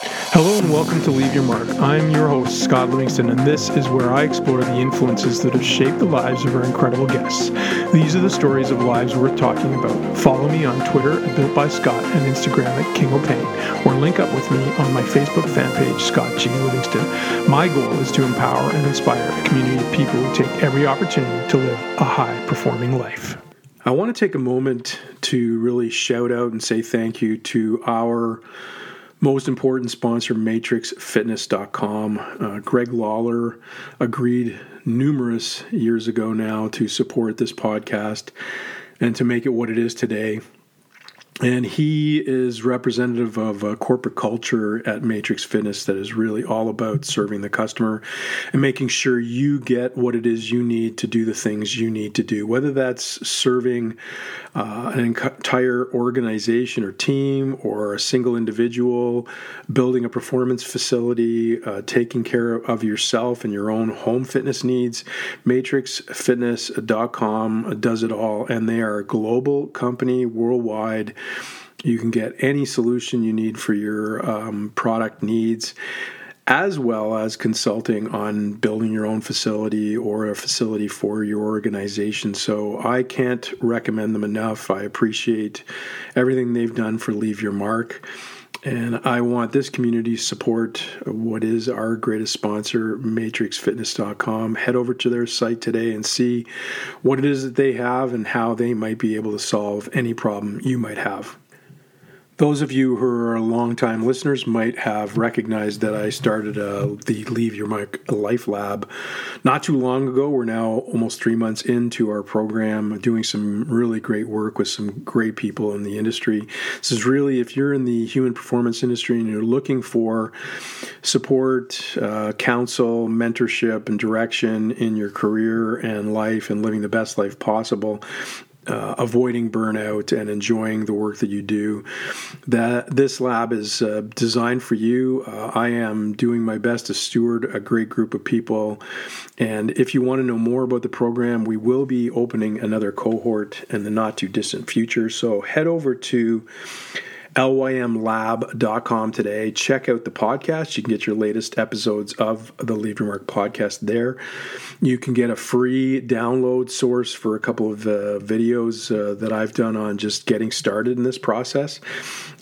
Hello and welcome to Leave Your Mark. I'm your host, Scott Livingston, and this is where I explore the influences that have shaped the lives of our incredible guests. These are the stories of lives worth talking about. Follow me on Twitter at Built by Scott and Instagram at King O'Pain, or link up with me on my Facebook fan page, Scott G. Livingston. My goal is to empower and inspire a community of people who take every opportunity to live a high performing life. I want to take a moment to really shout out and say thank you to our most important sponsor, MatrixFitness.com. Uh, Greg Lawler agreed numerous years ago now to support this podcast and to make it what it is today and he is representative of a corporate culture at Matrix Fitness that is really all about serving the customer and making sure you get what it is you need to do the things you need to do, whether that's serving uh, an entire organization or team or a single individual, building a performance facility, uh, taking care of yourself and your own home fitness needs. MatrixFitness.com does it all, and they are a global company worldwide. You can get any solution you need for your um, product needs as well as consulting on building your own facility or a facility for your organization. So I can't recommend them enough. I appreciate everything they've done for Leave Your Mark. And I want this community to support what is our greatest sponsor, matrixfitness.com. Head over to their site today and see what it is that they have and how they might be able to solve any problem you might have. Those of you who are longtime listeners might have recognized that I started uh, the Leave Your Mark Life Lab not too long ago. We're now almost three months into our program, doing some really great work with some great people in the industry. This is really, if you're in the human performance industry and you're looking for support, uh, counsel, mentorship, and direction in your career and life and living the best life possible, uh, avoiding burnout and enjoying the work that you do. That this lab is uh, designed for you. Uh, I am doing my best to steward a great group of people. And if you want to know more about the program, we will be opening another cohort in the not too distant future. So head over to lymlab.com today. Check out the podcast. You can get your latest episodes of the Leave Your Mark podcast there. You can get a free download source for a couple of uh, videos uh, that I've done on just getting started in this process.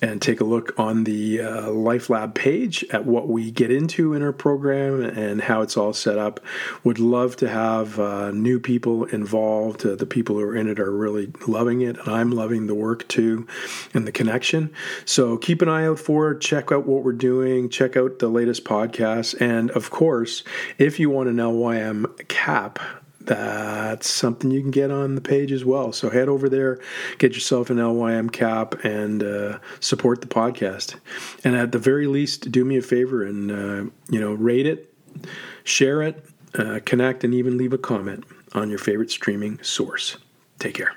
And take a look on the uh, Life Lab page at what we get into in our program and how it's all set up. Would love to have uh, new people involved. Uh, the people who are in it are really loving it, and I'm loving the work too and the connection. So keep an eye out for it. Check out what we're doing. Check out the latest podcasts. And of course, if you want an LYM cap, that's something you can get on the page as well. So head over there, get yourself an LYM cap, and uh, support the podcast. And at the very least, do me a favor and uh, you know rate it, share it, uh, connect, and even leave a comment on your favorite streaming source. Take care.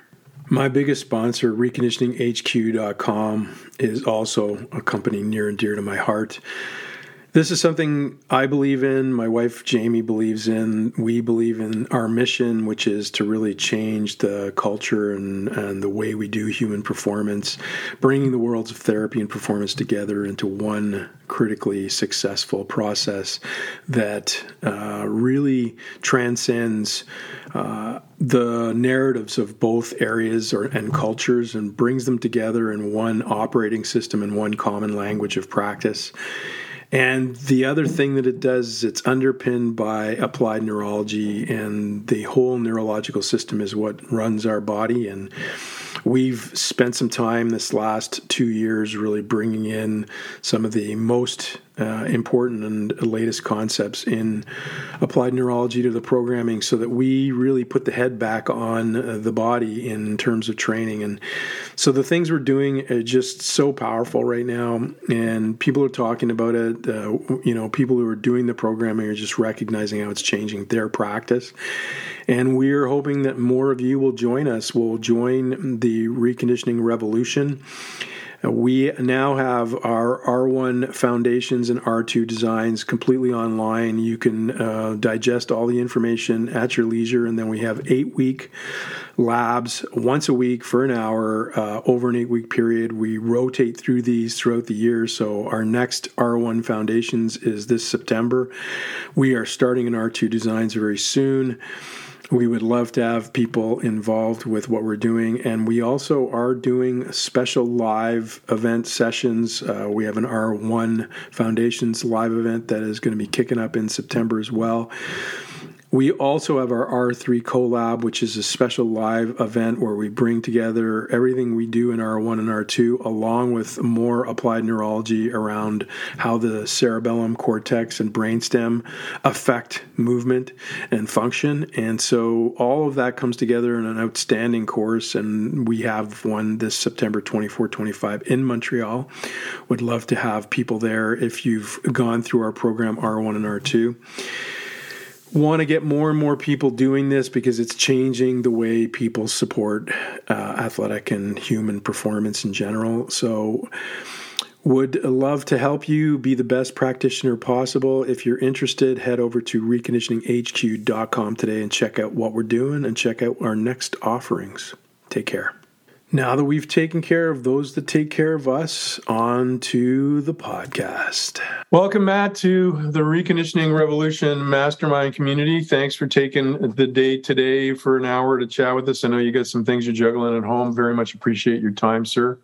My biggest sponsor, reconditioninghq.com, is also a company near and dear to my heart. This is something I believe in, my wife Jamie believes in. We believe in our mission, which is to really change the culture and, and the way we do human performance, bringing the worlds of therapy and performance together into one critically successful process that uh, really transcends uh, the narratives of both areas or, and cultures and brings them together in one operating system and one common language of practice. And the other thing that it does is it's underpinned by applied neurology, and the whole neurological system is what runs our body. And we've spent some time this last two years really bringing in some of the most uh, important and latest concepts in applied neurology to the programming so that we really put the head back on uh, the body in terms of training. And so the things we're doing are just so powerful right now, and people are talking about it. Uh, you know, people who are doing the programming are just recognizing how it's changing their practice. And we're hoping that more of you will join us, will join the reconditioning revolution. We now have our R1 foundations and R2 designs completely online. You can uh, digest all the information at your leisure, and then we have eight week labs once a week for an hour uh, over an eight week period. We rotate through these throughout the year. So our next R1 Foundations is this September. We are starting an R2 Designs very soon. We would love to have people involved with what we're doing. And we also are doing special live event sessions. Uh, we have an R1 Foundations live event that is going to be kicking up in September as well. We also have our R3 Collab, which is a special live event where we bring together everything we do in R1 and R2, along with more applied neurology around how the cerebellum, cortex, and brainstem affect movement and function. And so all of that comes together in an outstanding course. And we have one this September 24 25 in Montreal. Would love to have people there if you've gone through our program R1 and R2 want to get more and more people doing this because it's changing the way people support uh, athletic and human performance in general. So, would love to help you be the best practitioner possible. If you're interested, head over to reconditioninghq.com today and check out what we're doing and check out our next offerings. Take care. Now that we've taken care of those that take care of us, on to the podcast. Welcome, Matt, to the Reconditioning Revolution Mastermind community. Thanks for taking the day today for an hour to chat with us. I know you got some things you're juggling at home. Very much appreciate your time, sir.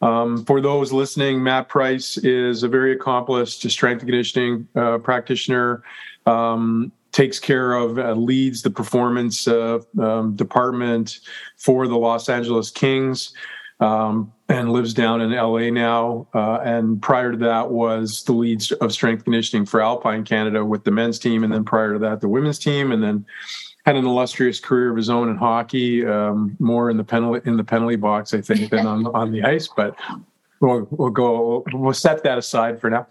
Um, for those listening, Matt Price is a very accomplished strength and conditioning uh, practitioner. Um, takes care of, uh, leads the performance uh, um, department for the Los Angeles Kings. Um, and lives down in LA now. Uh, and prior to that was the lead of strength conditioning for Alpine Canada with the men's team, and then prior to that the women's team, and then had an illustrious career of his own in hockey, um, more in the penalty in the penalty box, I think, than on on the ice. But we'll, we'll go. We'll set that aside for now.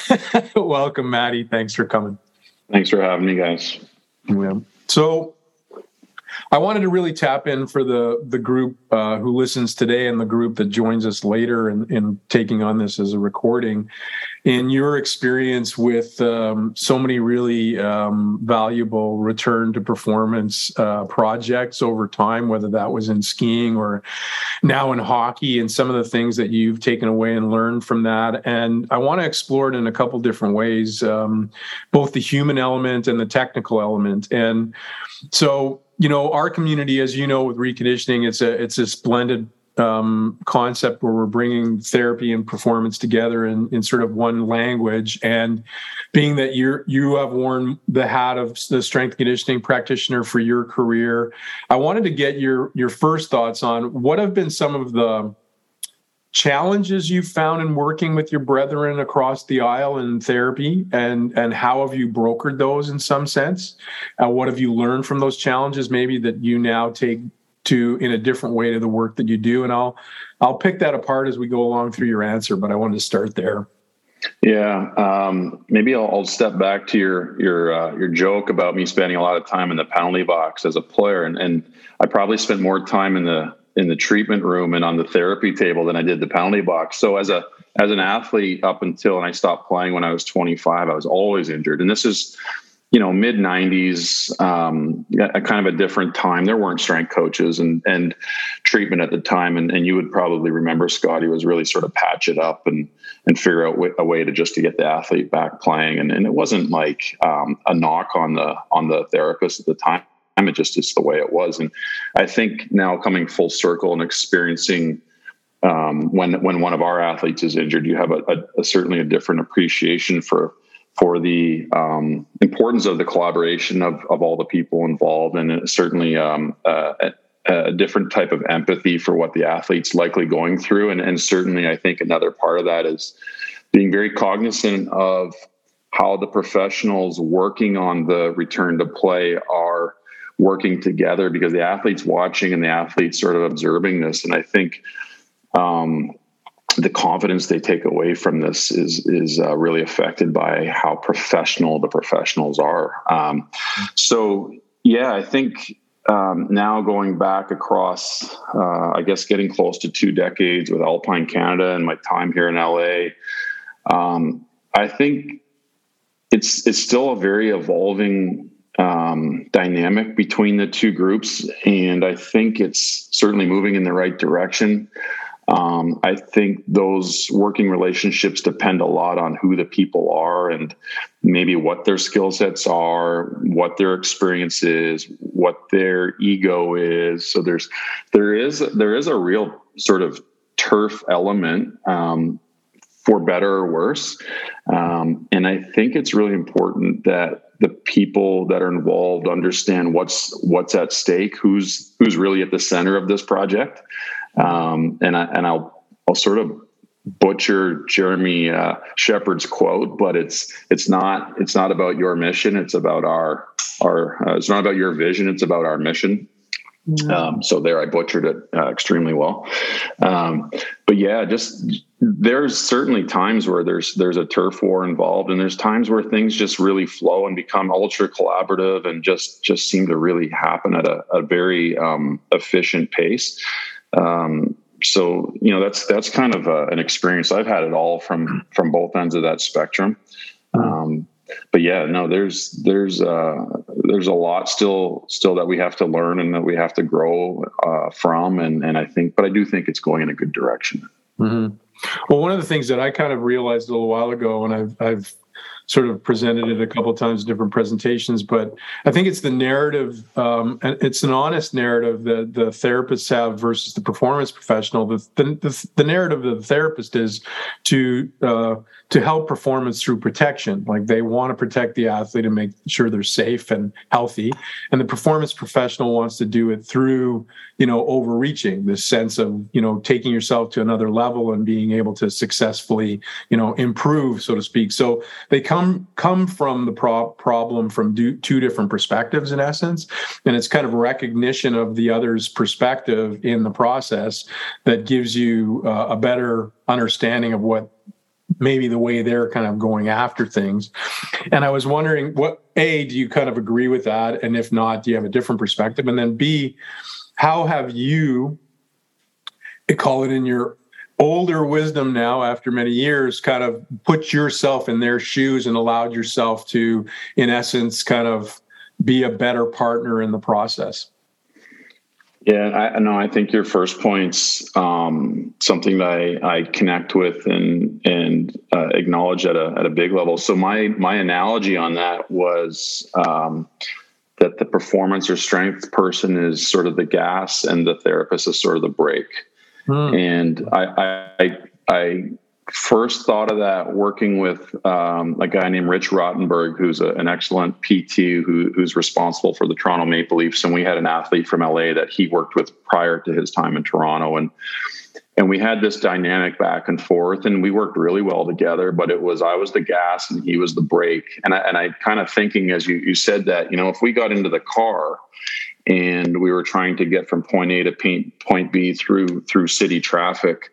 Welcome, Maddie. Thanks for coming. Thanks for having me, guys. Yeah. So I wanted to really tap in for the the group uh, who listens today and the group that joins us later in, in taking on this as a recording. In your experience with um, so many really um, valuable return to performance uh, projects over time, whether that was in skiing or now in hockey, and some of the things that you've taken away and learned from that. And I want to explore it in a couple different ways, um, both the human element and the technical element. And so you know our community as you know with reconditioning it's a it's this blended um, concept where we're bringing therapy and performance together in, in sort of one language. And being that you you have worn the hat of the strength conditioning practitioner for your career i wanted to get your your first thoughts on what have been some of the challenges you've found in working with your brethren across the aisle in therapy and and how have you brokered those in some sense? Uh, what have you learned from those challenges maybe that you now take to in a different way to the work that you do? And i'll i'll pick that apart as we go along through your answer but i wanted to start there. Yeah, um, maybe I'll, I'll, step back to your your uh, your joke about me spending a lot of time in the penalty box as a player, and, and I probably spent more time in the in the treatment room and on the therapy table than I did the penalty box. So as a as an athlete up until and I stopped playing when I was 25, I was always injured. And this is, you know, mid 90s, um, a kind of a different time. There weren't strength coaches and and treatment at the time. And, and you would probably remember Scotty was really sort of patch it up and and figure out a way to just to get the athlete back playing. And, and it wasn't like um, a knock on the on the therapist at the time it just is the way it was. And I think now coming full circle and experiencing um, when when one of our athletes is injured, you have a, a, a certainly a different appreciation for for the um, importance of the collaboration of of all the people involved, and certainly um, uh, a, different type of empathy for what the athlete's likely going through. And, and certainly, I think another part of that is being very cognizant of how the professionals working on the return to play are working together because the athletes watching and the athletes sort of observing this. And i think um, the confidence they take away from this is is uh, really affected by how professional the professionals are. Um, so yeah i think um, now going back across, uh, I guess, getting close to two decades with Alpine Canada and my time here in LA, um, I think it's it's still a very evolving um, dynamic between the two groups, and I think it's certainly moving in the right direction. Um, I think those working relationships depend a lot on who the people are and maybe what their skill sets are, what their experience is, what their ego is. So there's there is there is a real sort of turf element um, for better or worse, um, and I think it's really important that the people that are involved understand what's what's at stake, who's who's really at the center of this project. Um, and I and I'll I'll sort of butcher Jeremy uh, Shepherd's quote, but it's it's not it's not about your mission. It's about our our. Uh, it's not about your vision. It's about our mission. Mm-hmm. Um, so there, I butchered it uh, extremely well. Um, but yeah, just there's certainly times where there's there's a turf war involved, and there's times where things just really flow and become ultra collaborative and just just seem to really happen at a, a very um, efficient pace. Um, so you know that's that's kind of a, an experience I've had it all from from both ends of that spectrum. Um, but yeah, no, there's there's uh, there's a lot still still that we have to learn and that we have to grow uh, from, and and I think, but I do think it's going in a good direction. Mm-hmm. Well, one of the things that I kind of realized a little while ago, and I've I've sort of presented it a couple times in different presentations, but I think it's the narrative, um, and it's an honest narrative that the therapists have versus the performance professional. The the, the narrative of the therapist is to uh, to help performance through protection. Like they want to protect the athlete and make sure they're safe and healthy, and the performance professional wants to do it through you know overreaching this sense of you know taking yourself to another level and being able to successfully you know improve so to speak so they come come from the pro- problem from do, two different perspectives in essence and it's kind of recognition of the other's perspective in the process that gives you uh, a better understanding of what maybe the way they're kind of going after things. And I was wondering what A, do you kind of agree with that? And if not, do you have a different perspective? And then B, how have you call it in your older wisdom now after many years kind of put yourself in their shoes and allowed yourself to in essence kind of be a better partner in the process yeah i know i think your first point's um, something that I, I, connect with and and uh, acknowledge at a, at a big level so my my analogy on that was um, that the performance or strength person is sort of the gas and the therapist is sort of the brake. Mm. And I, I, I first thought of that working with um, a guy named Rich Rottenberg, who's a, an excellent PT who, who's responsible for the Toronto Maple Leafs. And we had an athlete from LA that he worked with prior to his time in Toronto. And and we had this dynamic back and forth and we worked really well together but it was i was the gas and he was the brake and i, and I kind of thinking as you, you said that you know if we got into the car and we were trying to get from point a to point b through through city traffic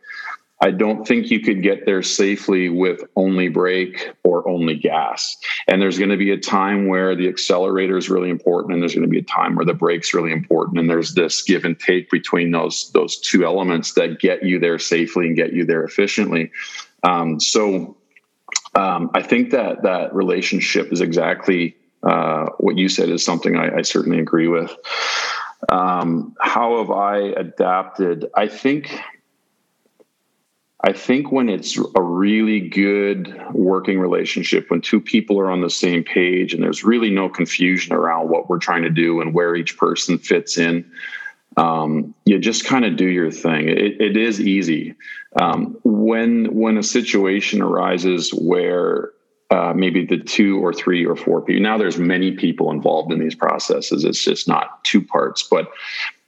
I don't think you could get there safely with only brake or only gas. And there's going to be a time where the accelerator is really important, and there's going to be a time where the brake's really important. And there's this give and take between those those two elements that get you there safely and get you there efficiently. Um, so um, I think that that relationship is exactly uh, what you said is something I, I certainly agree with. Um, how have I adapted? I think I think when it's a really good working relationship, when two people are on the same page and there's really no confusion around what we're trying to do and where each person fits in, um, you just kind of do your thing. It, it is easy. Um, when when a situation arises where uh, maybe the two or three or four people now there's many people involved in these processes. It's just not two parts, but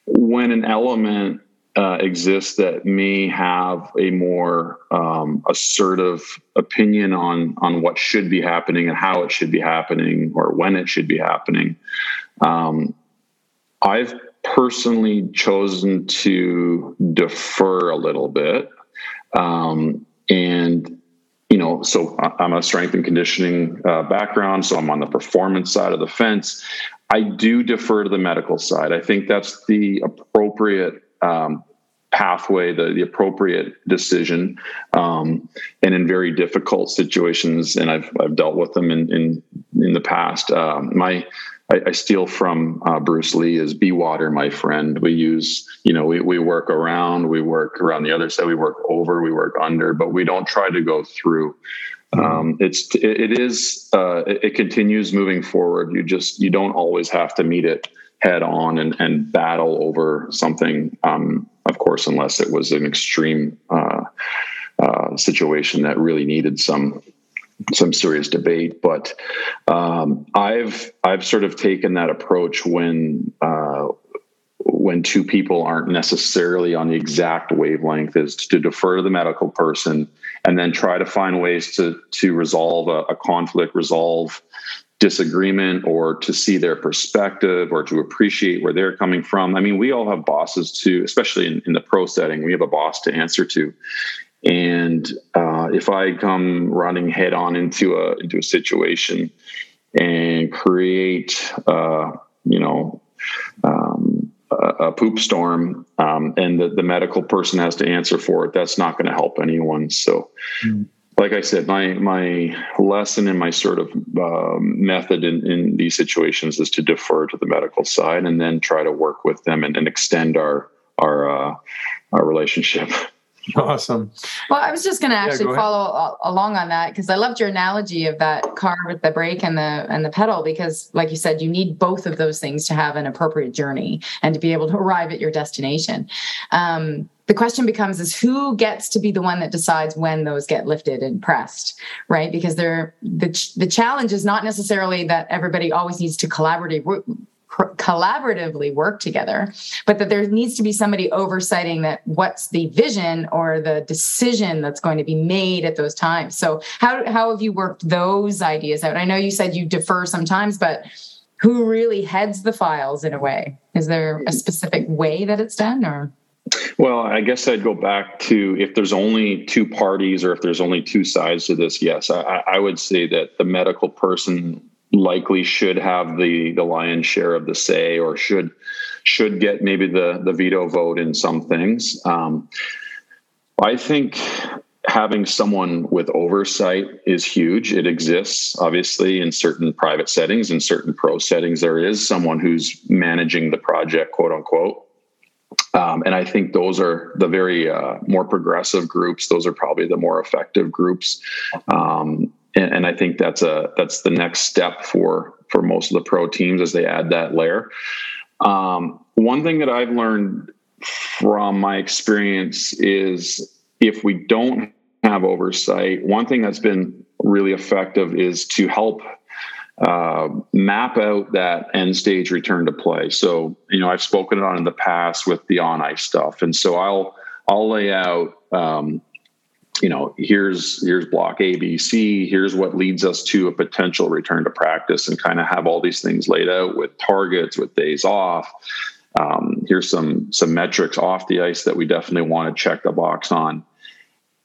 when an element uh, exists that may have a more um, assertive opinion on on what should be happening and how it should be happening or when it should be happening. Um, I've personally chosen to defer a little bit, um, and you know, so I'm a strength and conditioning uh, background, so I'm on the performance side of the fence. I do defer to the medical side. I think that's the appropriate um, pathway, the, the appropriate decision. Um, and in very difficult situations, and I've, I've dealt with them in, in, in the past, um, my, I, I, steal from uh, Bruce Lee is be water, my friend. We use, you know, we, we work around, we work around the other side, we work over, we work under, but we don't try to go through. Um, it's it is uh, it, it continues moving forward. You just you don't always have to meet it head on and, and battle over something. Um, of course, unless it was an extreme uh, uh, situation that really needed some some serious debate. But um, I've I've sort of taken that approach when uh, when two people aren't necessarily on the exact wavelength is to defer to the medical person and then try to find ways to to resolve a, a conflict, resolve disagreement or to see their perspective or to appreciate where they're coming from. I mean, we all have bosses too, especially in, in the pro setting, we have a boss to answer to. And uh, if I come running head on into a into a situation and create, uh, you know, um, a, a, poop storm, um, and the, the medical person has to answer for it, that's not going to help anyone. So, mm like I said, my my lesson and my sort of uh, method in, in these situations is to defer to the medical side and then try to work with them and, and extend our our uh, our relationship. Awesome. Well, I was just going to actually yeah, follow along on that because I loved your analogy of that car with the brake and the and the pedal because, like you said, you need both of those things to have an appropriate journey and to be able to arrive at your destination. Um, the question becomes is who gets to be the one that decides when those get lifted and pressed right because they're the, the challenge is not necessarily that everybody always needs to collaborate collaboratively work together but that there needs to be somebody oversighting that what's the vision or the decision that's going to be made at those times. So how, how have you worked those ideas out? I know you said you defer sometimes but who really heads the files in a way? Is there a specific way that it's done or? Well, I guess I'd go back to if there's only two parties or if there's only two sides to this. Yes, I, I would say that the medical person likely should have the the lion's share of the say, or should should get maybe the the veto vote in some things. Um, I think having someone with oversight is huge. It exists, obviously, in certain private settings, in certain pro settings. There is someone who's managing the project, quote unquote. Um, and I think those are the very uh, more progressive groups. Those are probably the more effective groups. Um, and, and, I think that's a that's the next step for for most of the pro teams as they add that layer. Um, one thing that I've learned from my experience is if we don't have oversight, one thing that's been really effective is to help uh, map out that end stage return to play. So, you know, I've spoken on in the past with the on ice stuff, and so I'll I'll lay out, um, you know, here's here's block A, B, C. Here's what leads us to a potential return to practice, and kind of have all these things laid out with targets, with days off. Um, here's some some metrics off the ice that we definitely want to check the box on,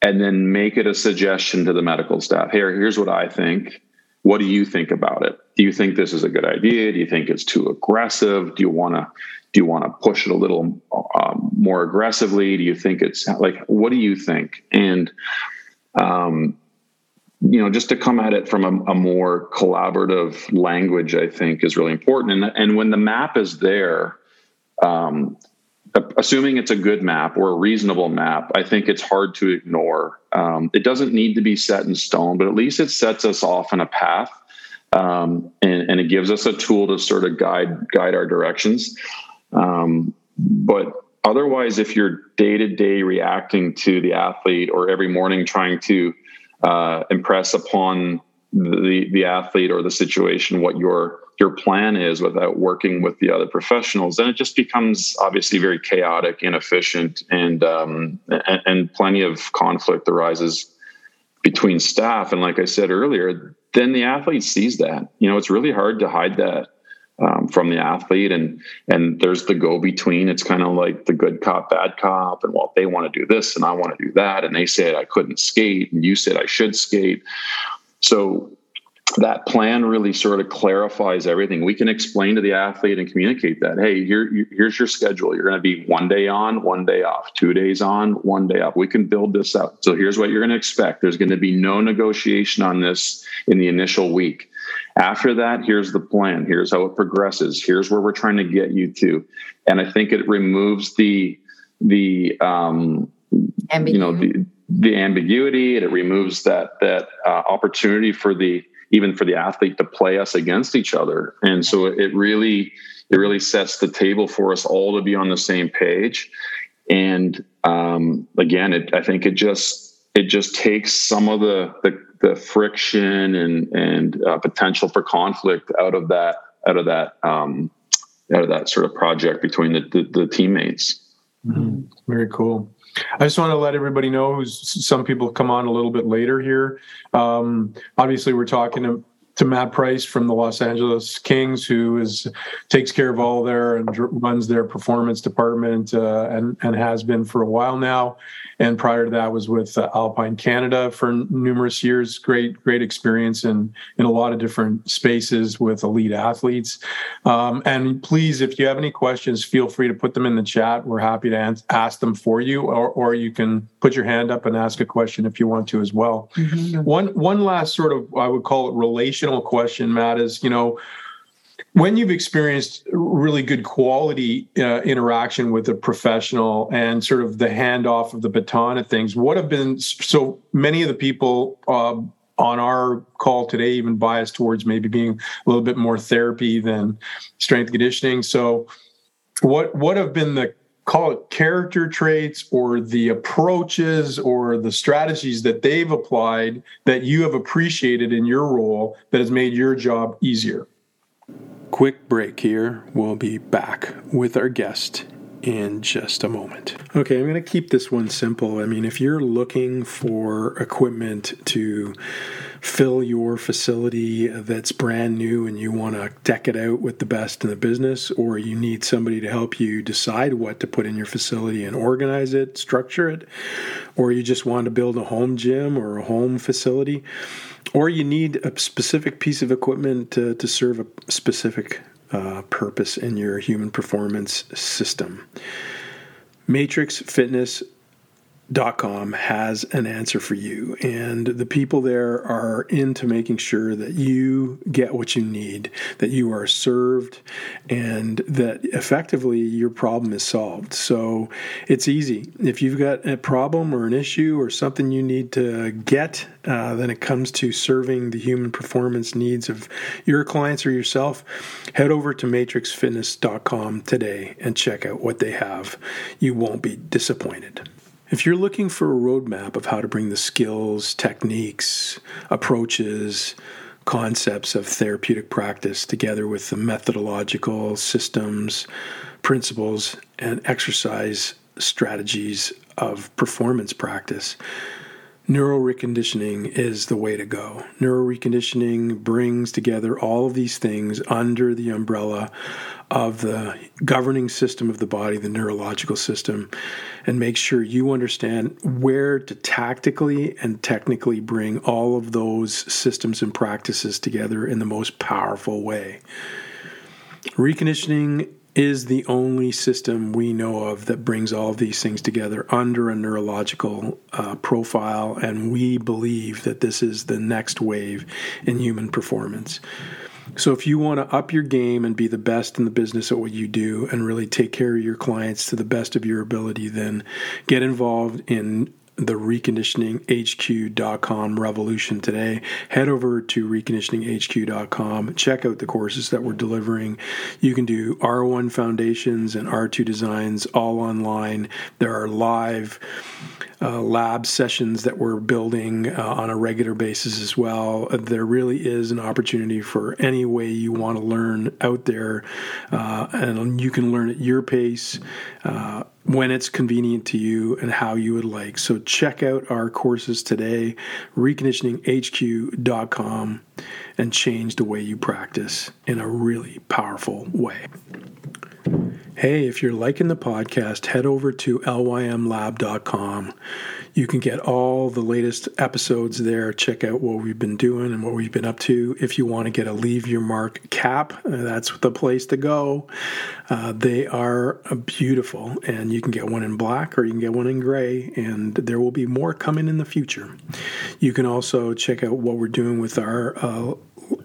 and then make it a suggestion to the medical staff. Here, here's what I think what do you think about it? Do you think this is a good idea? Do you think it's too aggressive? Do you want to do you want to push it a little um, more aggressively? Do you think it's like what do you think? And um, you know, just to come at it from a, a, more collaborative language, I think is really important. And and when the map is there, um, assuming it's a good map or a reasonable map, I think it's hard to ignore. Um, it doesn't need to be set in stone, but at least it sets us off on a path, um, and, and, it gives us a tool to sort of guide guide our directions. Um, but otherwise, if you're day to day reacting to the athlete or every morning trying to uh, impress upon the the athlete or the situation what your your plan is without working with the other professionals, then it just becomes obviously very chaotic, inefficient, and um, and, and plenty of conflict arises between staff. And like I said earlier, then the athlete sees that. You know, it's really hard to hide that um, from the athlete. And and there's the go between it's kind of like the good cop bad cop and well they want to do this and i want to do that. And they said i couldn't skate and you said i should skate. So that plan really sort of clarifies everything we can explain to the athlete and communicate that hey here, here's your schedule you're going to be one day on one day off two days on one day off we can build this out so here's what you're going to expect there's going to be no negotiation on this in the initial week after that, here's the plan. Here's how it progresses. Here's where we're trying to get you to. And I think it removes the the um, you know the the ambiguity. And it removes that that uh, opportunity for the even for the athlete to play us against each other. And so it really it really sets the table for us all to be on the same page. And um, again, it, I think it just it just takes some of the the the friction and and uh, potential for conflict out of that out of that um, out of that sort of project between the the, the teammates. Mm-hmm. Very cool. I just want to let everybody know who's some people come on a little bit later here. Um, obviously, we're talking to, Matt Price from the Los Angeles Kings, who is takes care of all their and runs their performance department uh, and and has been for a while now and prior to that was with uh, Alpine Canada for numerous years. Great, great experience in in a lot of different spaces with elite athletes. Um, and please, if you have any questions, feel free to put them in the chat. We're happy to ask them for you, or or you can put your hand up and ask a question if you want to as well. Mm-hmm. One one last sort of I would call it relational question, Matt, is you know when you've experienced really good quality uh, interaction with a professional and sort of the handoff of the baton of things, what have been so many of the people uh, on our call today even biased towards maybe being a little bit more therapy than strength conditioning. So, what what have been the call it character traits or the approaches or the strategies that they've applied that you have appreciated in your role that has made your job easier? quick break here. We'll be back with our guest in just a moment. Okay, I'm going to keep this one simple. I mean, if you're looking for equipment to fill your facility that's brand new and you want to deck it out with the best in the business, or you need somebody to help you decide what to put in your facility and organize it, structure it, or you just want to build a home gym or a home facility, or you need a specific piece of equipment to, to serve a specific uh, purpose in your human performance system. Matrix Fitness com has an answer for you and the people there are into making sure that you get what you need that you are served and that effectively your problem is solved. So it's easy. If you've got a problem or an issue or something you need to get uh, then it comes to serving the human performance needs of your clients or yourself head over to matrixfitness.com today and check out what they have. You won't be disappointed if you're looking for a roadmap of how to bring the skills, techniques, approaches, concepts of therapeutic practice together with the methodological systems, principles, and exercise strategies of performance practice, Neuro reconditioning is the way to go. Neuro reconditioning brings together all of these things under the umbrella of the governing system of the body, the neurological system, and make sure you understand where to tactically and technically bring all of those systems and practices together in the most powerful way. Reconditioning is the only system we know of that brings all these things together under a neurological uh, profile, and we believe that this is the next wave in human performance. So, if you want to up your game and be the best in the business at what you do and really take care of your clients to the best of your ability, then get involved in the reconditioninghq.com revolution today. Head over to reconditioninghq.com. Check out the courses that we're delivering. You can do R1 foundations and R2 designs all online. There are live uh, lab sessions that we're building uh, on a regular basis as well. There really is an opportunity for any way you want to learn out there, uh, and you can learn at your pace. When it's convenient to you and how you would like. So check out our courses today, reconditioninghq.com, and change the way you practice in a really powerful way. Hey, if you're liking the podcast, head over to lymlab.com. You can get all the latest episodes there. Check out what we've been doing and what we've been up to. If you want to get a Leave Your Mark cap, uh, that's the place to go. Uh, they are beautiful, and you can get one in black or you can get one in gray, and there will be more coming in the future. You can also check out what we're doing with our uh,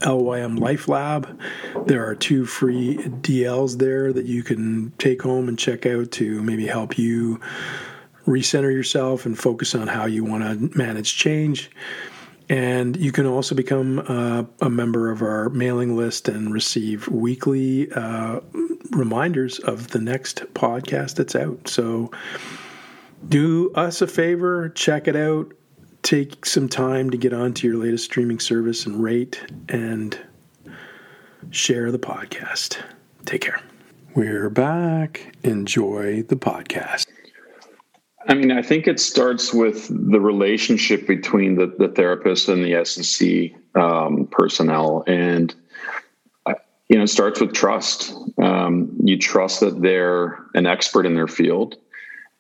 LYM Life Lab. There are two free DLs there that you can take home and check out to maybe help you recenter yourself and focus on how you want to manage change. And you can also become uh, a member of our mailing list and receive weekly uh, reminders of the next podcast that's out. So do us a favor, check it out, take some time to get onto your latest streaming service and rate and share the podcast. Take care. We're back. Enjoy the podcast. I mean, I think it starts with the relationship between the, the therapist and the S&C um, personnel. And, uh, you know, it starts with trust. Um, you trust that they're an expert in their field.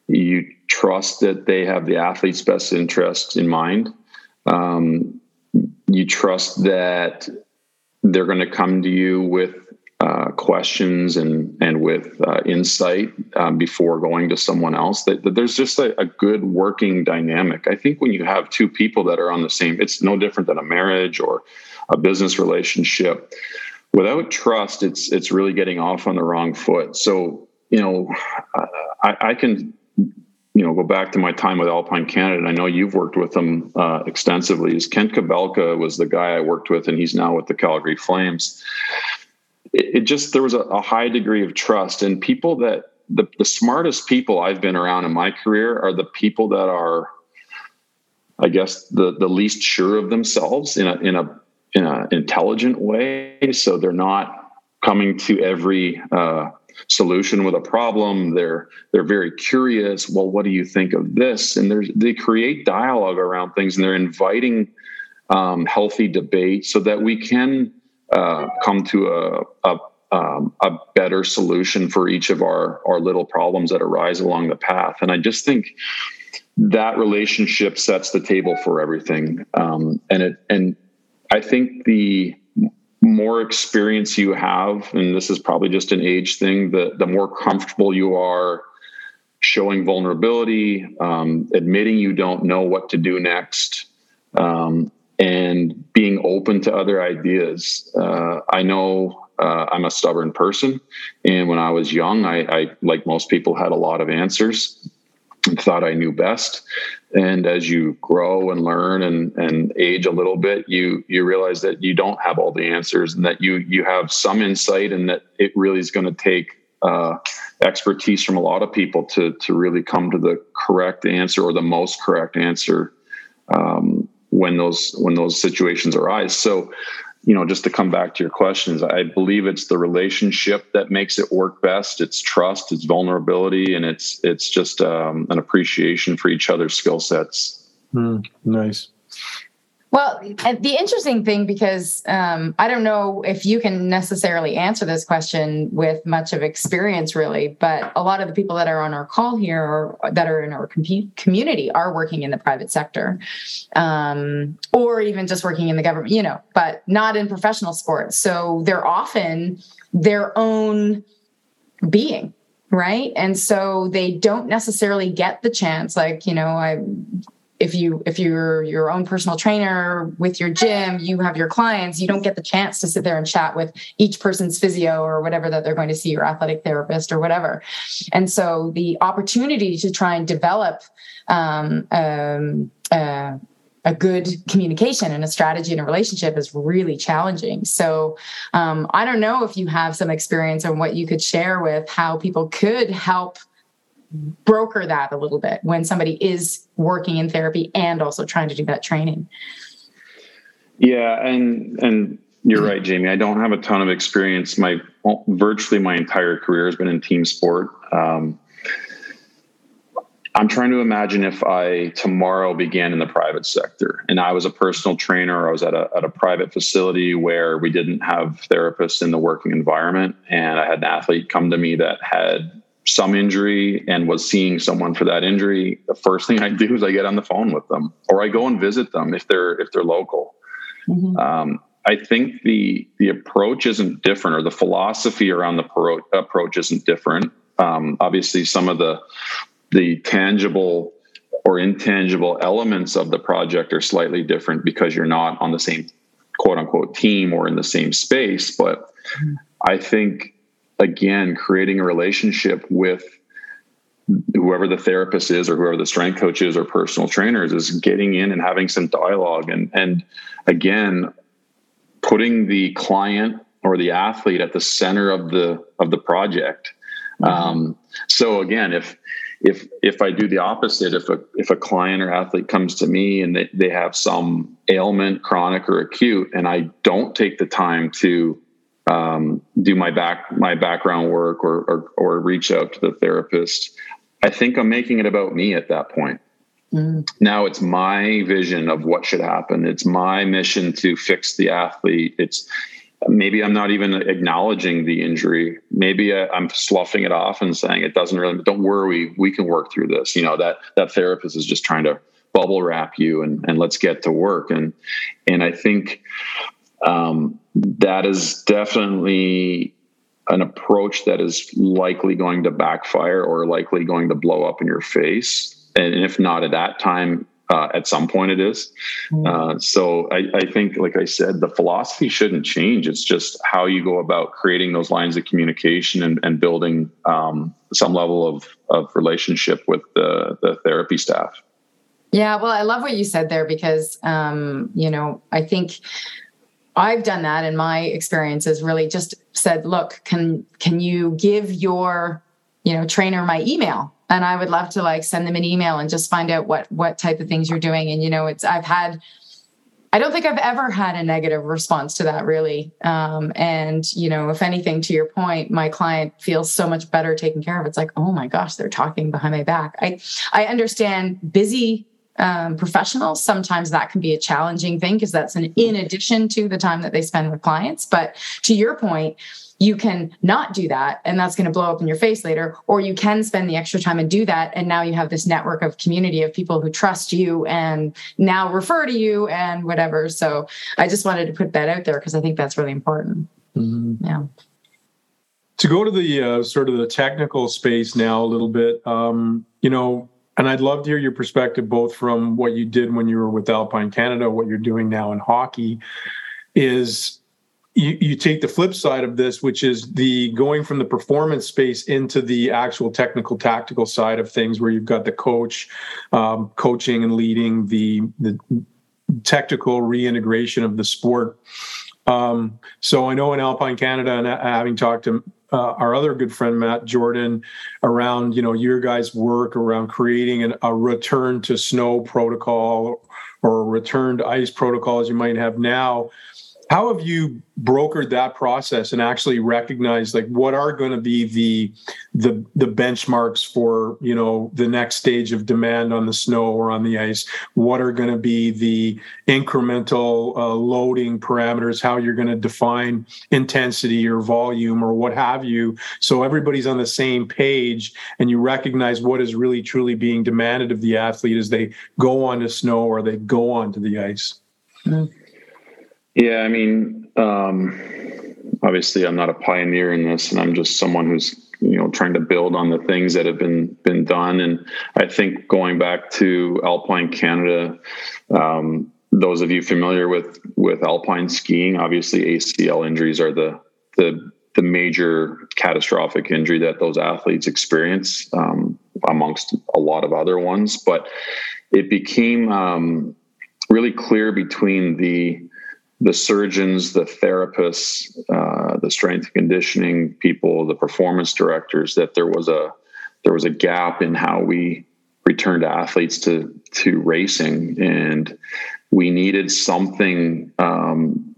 You trust that they have the athlete's best interest in mind. Um, you trust that they're going to come to you with uh, questions and and with uh, insight um, before going to someone else. That, that there's just a, a, good working dynamic. I think when you have two people that are on the same, it's no different than a marriage or a business relationship. Without trust, it's it's really getting off on the wrong foot. So you know, I, I can you know go back to my time with Alpine Canada. And I know you've worked with them uh, extensively. Is Kent Kabelka was the guy I worked with, and he's now with the Calgary Flames it, just there was a, a, high degree of trust and people that the, the smartest people I've been around in my career are the people that are I guess the the least sure of themselves in a in a in an intelligent way. So they're not coming to every uh, solution with a problem. They're they're very curious. Well, what do you think of this? And there's they create dialogue around things, and they're inviting um, healthy debate so that we can uh, come to a, a, um, a better solution for each of our our little problems that arise along the path. And I just think that relationship sets the table for everything. Um, and it and I think the more experience you have, and this is probably just an age thing, the the more comfortable you are showing vulnerability, um, admitting you don't know what to do next, um, and being open to other ideas. Uh, I know uh, I'm a stubborn person, and when I was young, I, I, like most people, had a lot of answers. Thought I knew best, and as you grow and learn and and age a little bit, you you realize that you don't have all the answers, and that you you have some insight, and that it really is going to take uh, expertise from a lot of people to to really come to the correct answer or the most correct answer um, when those when those situations arise. So you know just to come back to your questions i believe it's the relationship that makes it work best. It's trust it's vulnerability and it's it's just um, an appreciation for each other's skill sets. Mm, nice well, the interesting thing, because um, I don't know if you can necessarily answer this question with much of experience, really, but a lot of the people that are on our call here or that are in our com- community are working in the private sector um, or even just working in the government, you know, but not in professional sports. So they're often their own being right and so they don't necessarily get the chance like you know i if you if you're your own personal trainer with your gym you have your clients you don't get the chance to sit there and chat with each person's physio or whatever that they're going to see your athletic therapist or whatever and so the opportunity to try and develop um, um, uh, a good communication and a strategy and a relationship is really challenging. So um, I don't know if you have some experience on what you could share with how people could help broker that a little bit when somebody is working in therapy and also trying to do that training. Yeah, and and you're right, Jamie. I don't have a ton of experience. My virtually my entire career has been in team sport. Um, I'm trying to imagine if I tomorrow began in the private sector and I was a personal trainer, I was at a, at a private facility where we didn't have therapists in the working environment, and I had an athlete come to me that had some injury and was seeing someone for that injury. The first thing I do is I get on the phone with them, or I go and visit them if they're if they're local. Mm-hmm. Um, I think the the approach isn't different, or the philosophy around the pro- approach isn't different. Um, obviously, some of the the tangible or intangible elements of the project are slightly different because you're not on the same quote unquote team or in the same space. But I think, again, creating a relationship with whoever the therapist is or whoever the strength coach is or personal trainers is getting in and having some dialogue and and again putting the client or the athlete at the center of the of the project mm-hmm. um, so again if if if I do the opposite, if a if a client or athlete comes to me and they, they have some ailment, chronic or acute, and I don't take the time to um, do my back my background work or, or, or reach out to the therapist, I think I'm making it about me at that point. Mm. Now it's my vision of what should happen. It's my mission to fix the athlete. It's maybe I'm not even acknowledging the injury. Maybe I'm sloughing it off and saying it doesn't really. Don't worry, we can work through this. You know that that therapist is just trying to bubble wrap you and and let's get to work. And and I think um, that is definitely an approach that is likely going to backfire or likely going to blow up in your face. And if not at that time, uh, at some point, it is. Mm-hmm. Uh, so I, I, think, like I said, the philosophy shouldn't change. It's just how you go about creating those lines of communication and, and building um, some level of, of relationship with the, the therapy staff. Yeah, well, I love what you said there because, um, you know, I think I've done that in my experiences. Really, just said, look, can can you give your you know trainer my email? And i would love to like send them an email and just find out what what type of things you're doing. And you know it's i've had i don't think i've ever had a negative response to that really. Um, and you know if anything to your point my client feels so much better taken care of it's like oh my gosh they're talking behind my back. I i understand busy um, professionals sometimes that can be a challenging thing because that's an in addition to the time that they spend with clients. But to your point you can not do that and that's going to blow up in your face later or you can spend the extra time and do that and now you have this network of community of people who trust you and now refer to you and whatever. So i just wanted to put that out there because i think that's really important. Mm-hmm. yeah. To go to the uh, sort of the technical space now a little bit um, you know and I'd love to hear your perspective both from what you did when you were with Alpine Canada, what you're doing now in hockey. Is you, you take the flip side of this, which is the going from the performance space into the actual technical, tactical side of things, where you've got the coach um, coaching and leading the the technical reintegration of the sport. Um, so I know in Alpine Canada, and having talked to uh, our other good friend Matt Jordan around you know your guys' work around creating an, a return to snow protocol or a return to ice protocol as you might have now how have you brokered that process and actually recognized like what are going to be the the the benchmarks for you know the next stage of demand on the snow or on the ice? What are going to be the incremental uh, loading parameters? How you're going to define intensity or volume or what have you? So everybody's on the same page and you recognize what is really truly being demanded of the athlete as they go on to snow or they go onto the ice. Mm-hmm. Yeah, I mean, um, obviously, I'm not a pioneer in this, and I'm just someone who's you know trying to build on the things that have been been done. And I think going back to Alpine Canada, um, those of you familiar with with alpine skiing, obviously ACL injuries are the the the major catastrophic injury that those athletes experience, um, amongst a lot of other ones. But it became um, really clear between the the surgeons, the therapists, uh, the strength conditioning people, the performance directors that there was a there was a gap in how we returned athletes to to racing, and we needed something um,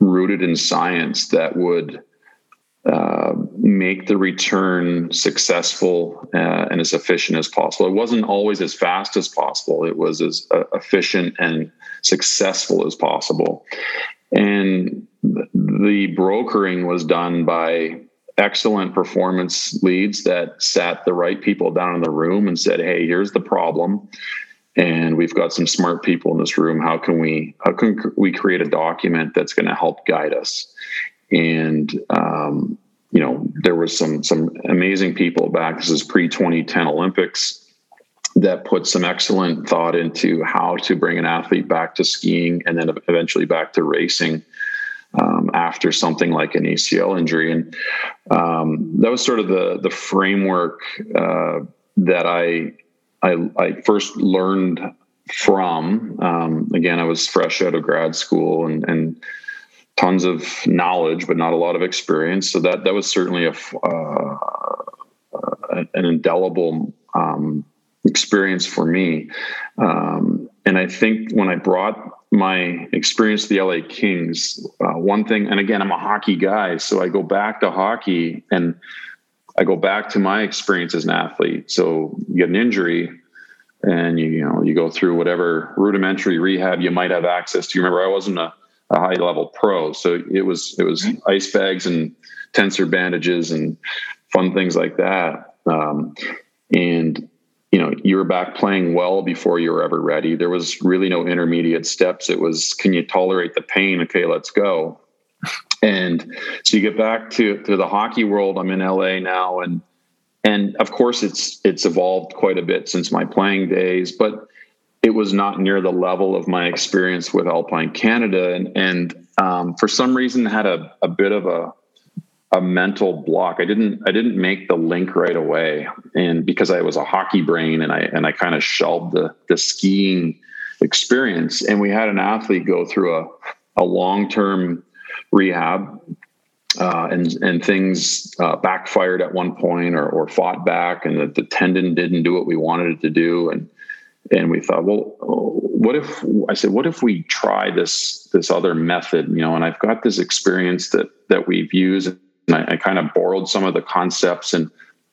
rooted in science that would uh, make the return successful uh, and as efficient as possible. It wasn't always as fast as possible. It was as uh, efficient and successful as possible. And the brokering was done by excellent performance leads that sat the right people down in the room and said, "Hey, here's the problem." And we've got some smart people in this room. How can we how can we create a document that's going to help guide us? And um, you know, there was some some amazing people back. This is pre 2010 Olympics that put some excellent thought into how to bring an athlete back to skiing and then eventually back to racing um, after something like an ACL injury. And um, that was sort of the the framework uh, that I, I, I first learned from. Um, again, I was fresh out of grad school and and tons of knowledge, but not a lot of experience. So that that was certainly a uh, an indelible um, experience for me. Um, and I think when I brought my experience to the LA Kings, uh, one thing, and again, I'm a hockey guy, so I go back to hockey and I go back to my experience as an athlete. So you get an injury, and you, you know you go through whatever rudimentary rehab you might have access to. You Remember, I wasn't a a high level pro. So it was it was ice bags and tensor bandages and fun things like that. Um, and know you were back playing well before you were ever ready. There was really no intermediate steps. It was can you tolerate the pain? Okay, let's go. And so you get back to to the hockey world. I'm in LA now, and and of course it's it's evolved quite a bit since my playing days, but it was not near the level of my experience with Alpine Canada, and and um, for some reason had a, a bit of a a mental block. I didn't I didn't make the link right away, and because I was a hockey brain, and I and I kind of shelved the the skiing experience. And we had an athlete go through a a long term rehab. Uh, and and things uh, backfired at one point, or, or fought back, and the, the tendon didn't do what we wanted it to do, and and we thought, well, what if I said, what if we try this this other method? You know, and I've got this experience that that we've used, and I, I kind of borrowed some of the concepts and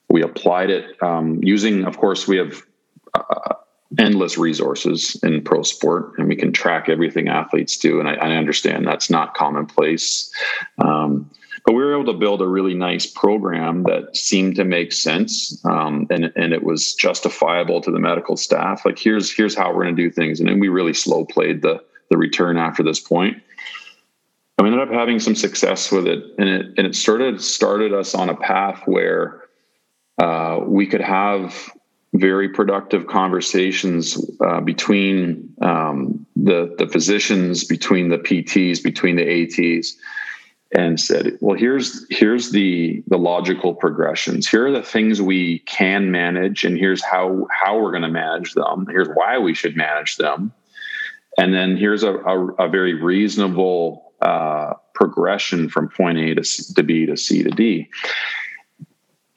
we applied it um, using. Of course, we have. Uh, endless resources in pro sport and we can track everything athletes do and i, I understand that's not commonplace um, but we were able to build a really nice program that seemed to make sense um, and, and it was justifiable to the medical staff like here's here's how we're going to do things and then we really slow played the the return after this point we ended up having some success with it and it and it started started us on a path where uh, we could have very productive conversations uh, between um, the the physicians, between the PTs, between the ATs, and said, well, here's here's the the logical progressions. Here are the things we can manage, and here's how how we're going to manage them. Here's why we should manage them, and then here's a a, a very reasonable uh, progression from point A to, C, to B to C to D,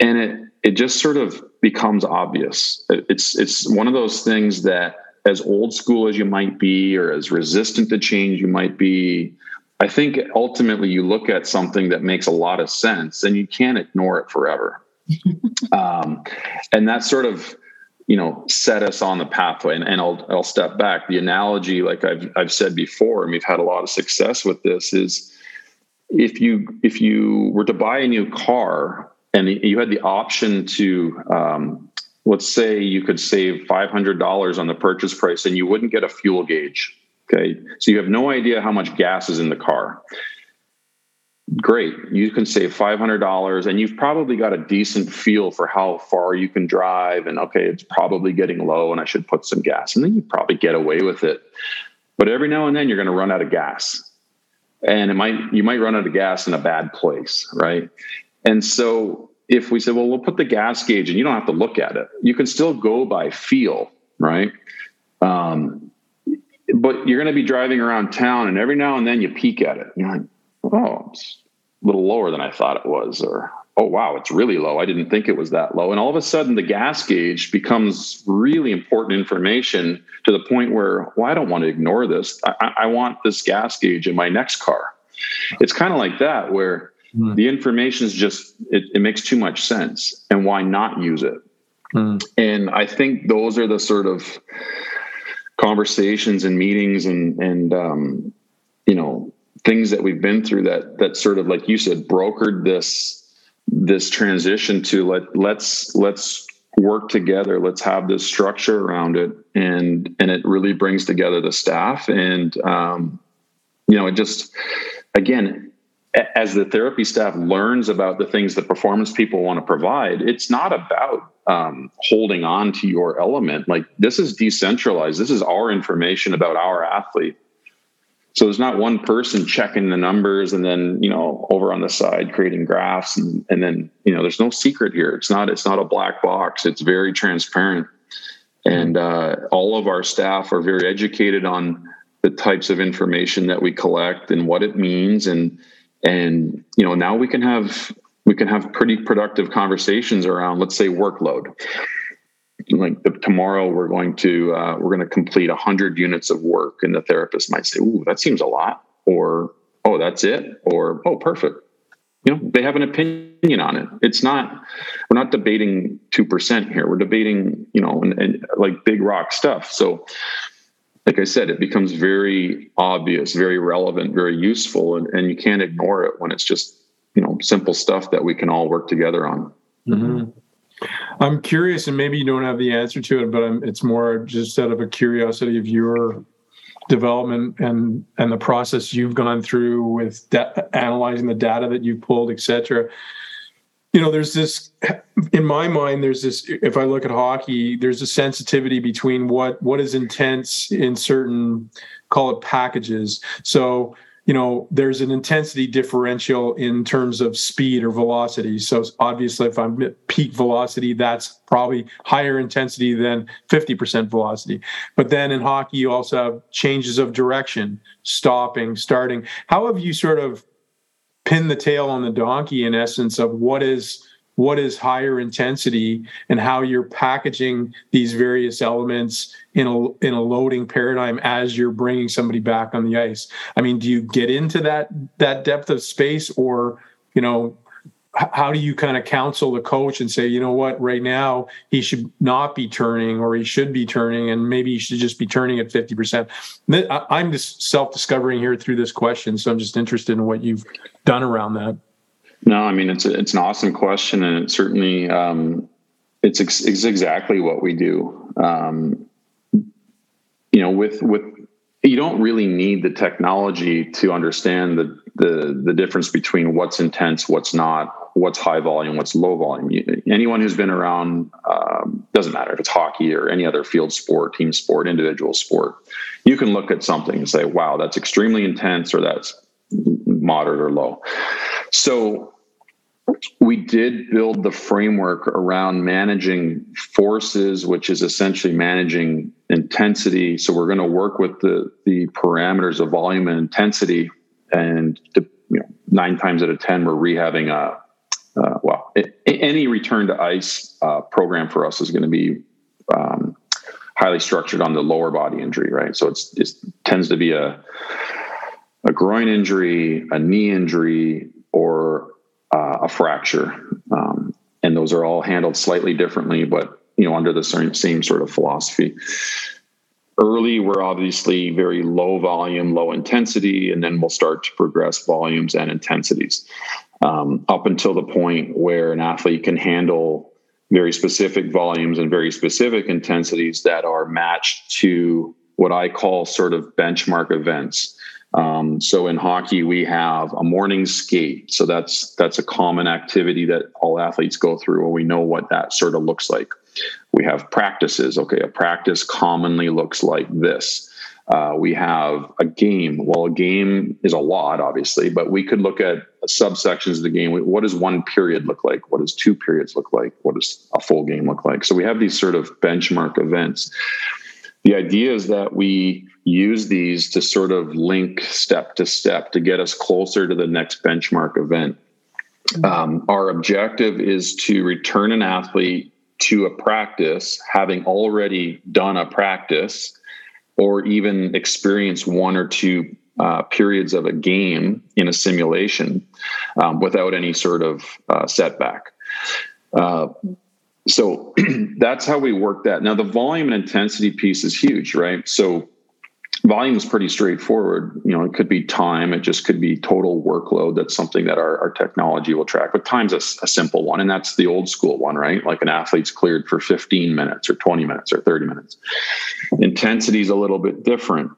and it it just sort of becomes obvious. It's it's one of those things that as old school as you might be, or as resistant to change you might be I think ultimately you look at something that makes a lot of sense and you can't ignore it forever. um, and that sort of, you know, set us on the pathway. And, and I'll, I'll step back. The analogy, like I've, I've said before, and we've had a lot of success with this is if you, if you were to buy a new car and you had the option to, um, let's say you could save $500 on the purchase price and you wouldn't get a fuel gauge Okay. So you have no idea how much gas is in the car. Great. You can save $500 and you've probably got a decent feel for how far you can drive. And okay, it's probably getting low and I should put some gas. And then you probably get away with it. But every now and then you're going to run out of gas. And it might, you might run out of gas in a bad place. Right. And so if we say, well, we'll put the gas gauge and you don't have to look at it, you can still go by feel. Right. Um, but you're going to be driving around town and every now and then you peek at it. You're like, oh, it's a little lower than I thought it was. Or, oh, wow, it's really low. I didn't think it was that low. And all of a sudden, the gas gauge becomes really important information to the point where, well, I don't want to ignore this. I, I want this gas gauge in my next car. It's kind of like that, where mm. the information is just it, it, makes too much sense and why not use it mm. and i think those are the sort of conversations and meetings and and um, you know things that we've been through that that sort of like you said brokered this this transition to let let's let's work together. Let's have this structure around it. And and it really brings together the staff. And um, you know it just again as the therapy staff learns about the things that performance people want to provide it's not about um, holding on to your element. Like this is decentralized. This is our information about our athlete so there's not one person checking the numbers and then you know over on the side creating graphs and, and then you know there's no secret here. It's not it's not a black box. It's very transparent. And uh, all of our staff are very educated on the types of information that we collect and what it means. And and you know now we can have we can have pretty productive conversations around let's say workload like the, tomorrow we're going to uh, we're going to complete 100 units of work and the therapist might say ooh that seems a lot or oh that's it or oh perfect. You know they have an opinion on it. It's not we're not debating 2% here. We're debating you know and, and like big rock stuff. So like i said it becomes very obvious very relevant very useful and, and you can't ignore it when it's just you know simple stuff that we can all work together on. Mm-hmm. I'm curious, and maybe you don't have the answer to it, but I'm, it's more just out of a curiosity of your development and and the process you've gone through with analyzing the data that you've pulled, et cetera. You know, there's this in my mind. There's this. If I look at hockey, there's a sensitivity between what what is intense in certain call it packages. So you know there's an intensity differential in terms of speed or velocity. So obviously if i'm at peak velocity that's probably higher intensity than 50% velocity. But then in hockey you also have changes of direction stopping starting. How have you sort of pinned the tail on the donkey in essence of what is what is higher intensity and how you're packaging these various elements in a in a loading paradigm as you're bringing somebody back on the ice. I mean do you get into that that depth of space or you know how do you kind of counsel the coach and say you know what? Right now he should not be turning or he should be turning and maybe he should just be turning at 50% i'm just self-discovering here through this question so i'm just interested in what you've done around that no, I mean it's a, it's an awesome question, and it certainly um, it's, ex- it's exactly what we do. Um, you know, with with you don't really need the technology to understand the the the difference between what's intense, what's not, what's high volume, what's low volume. You, anyone who's been around um, doesn't matter if it's hockey or any other field sport, team sport, individual sport. You can look at something and say, "Wow, that's extremely intense," or "That's moderate or low." So we did build the framework around managing forces, which is essentially managing intensity. So we're going to work with the the parameters of volume and intensity, and you know, nine times out of ten, we're rehabbing a uh, well, it, any return to ice uh, program for us is going to be um, highly structured on the lower body injury, right? So it's it tends to be a a groin injury, a knee injury, or uh, a fracture. Um, and those are all handled slightly differently, but you know under the same, sort of philosophy. Early, we're obviously very low volume, low intensity, and then we'll start to progress volumes and intensities um, up until the point where an athlete can handle very specific volumes and very specific intensities that are matched to what I call sort of benchmark events. Um, so in hockey, we have a morning skate. So that's that's a common activity that all athletes go through, and we know what that sort of looks like. We have practices. Okay, a practice commonly looks like this. Uh, we have a game. Well, a game is a lot, obviously, but we could look at subsections of the game. What does one period look like? What does two periods look like? What does a full game look like? So we have these sort of benchmark events. The idea is that we use these to sort of link step to step to get us closer to the next benchmark event. Um, our objective is to return an athlete to a practice having already done a practice or even experience one or two uh, periods of a game in a simulation um, without any sort of uh, setback. Uh, so that's how we work that. Now, the volume and intensity piece is huge, right? So volume is pretty straightforward. You know, it could be time, it just could be total workload. That's something that our, our technology will track. But time's a, a simple one, and that's the old school one, right? Like an athlete's cleared for 15 minutes or 20 minutes or 30 minutes. Intensity is a little bit different.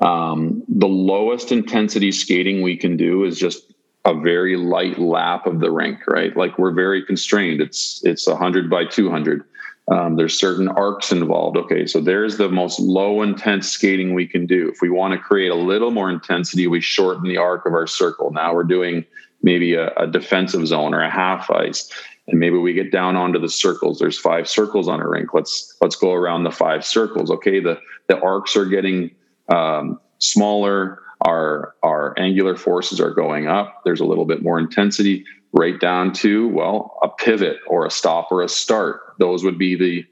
Um, the lowest intensity skating we can do is just a very light lap of the rink, right? Like we're very constrained. It's it's 100 by 200. Um, there's certain arcs involved. Okay, so there's the most low intense skating we can do. If we want to create a little more intensity, we shorten the arc of our circle. Now we're doing maybe a, a defensive zone or a half ice, and maybe we get down onto the circles. There's five circles on a rink. Let's let's go around the five circles. Okay, the the arcs are getting um, smaller. Our our angular forces are going up. There's a little bit more intensity right down to well a pivot or a stop or a start. Those would be the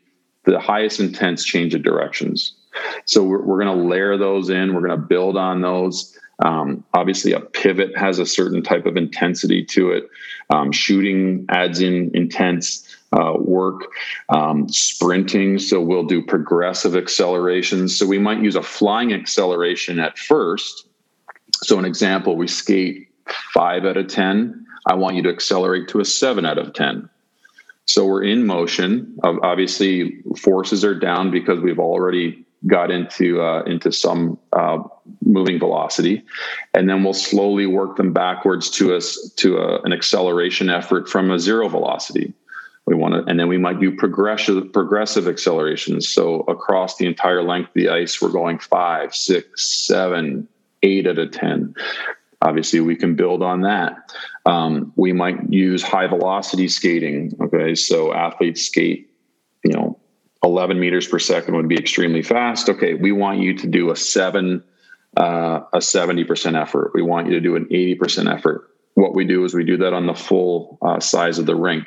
the highest intense change of directions. So we're, we're going to layer those in. We're going to build on those. Um, obviously a pivot has a certain type of intensity to it. Um, shooting adds in intense uh, work. Um, sprinting so we'll do progressive accelerations so we might use a flying acceleration at first. So an example we skate five out of ten I want you to accelerate to a seven out of 10. So we're in motion. Obviously, forces are down because we've already got into uh, into some uh, moving velocity, and then we'll slowly work them backwards to us to a, an acceleration effort from a zero velocity. We want to, and then we might do progressive progressive accelerations. So across the entire length of the ice, we're going five, six, seven, eight out of ten obviously we can build on that. Um, we might use high velocity skating okay? So athletes skate you know 11 meters per second would be extremely fast. Okay we want you to do a seven uh, a 70% effort. We want you to do an 80% effort. What we do is we do that on the full uh, size of the rink.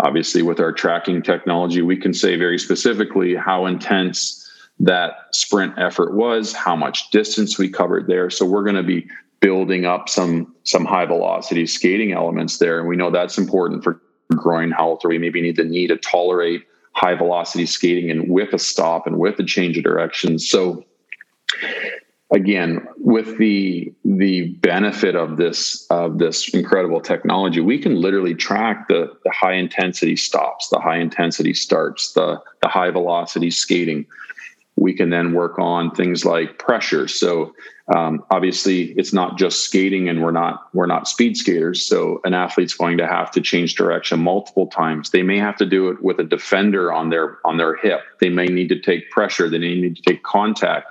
Obviously with our tracking technology we can say very specifically how intense that sprint effort was, how much distance we covered there. So we're going to be building up some some high velocity skating elements there. And we know that's important for groin health or we maybe need the knee to tolerate high velocity skating and with a stop and with a change of direction. So again with the the benefit of this of this incredible technology we can literally track the the high intensity stops the high intensity starts the the high velocity skating we can then work on things like pressure. So um, obviously it's not just skating and we're not we're not speed skaters. So an athlete's going to have to change direction multiple times. They may have to do it with a defender on their on their hip. They may need to take pressure. They may need to take contact.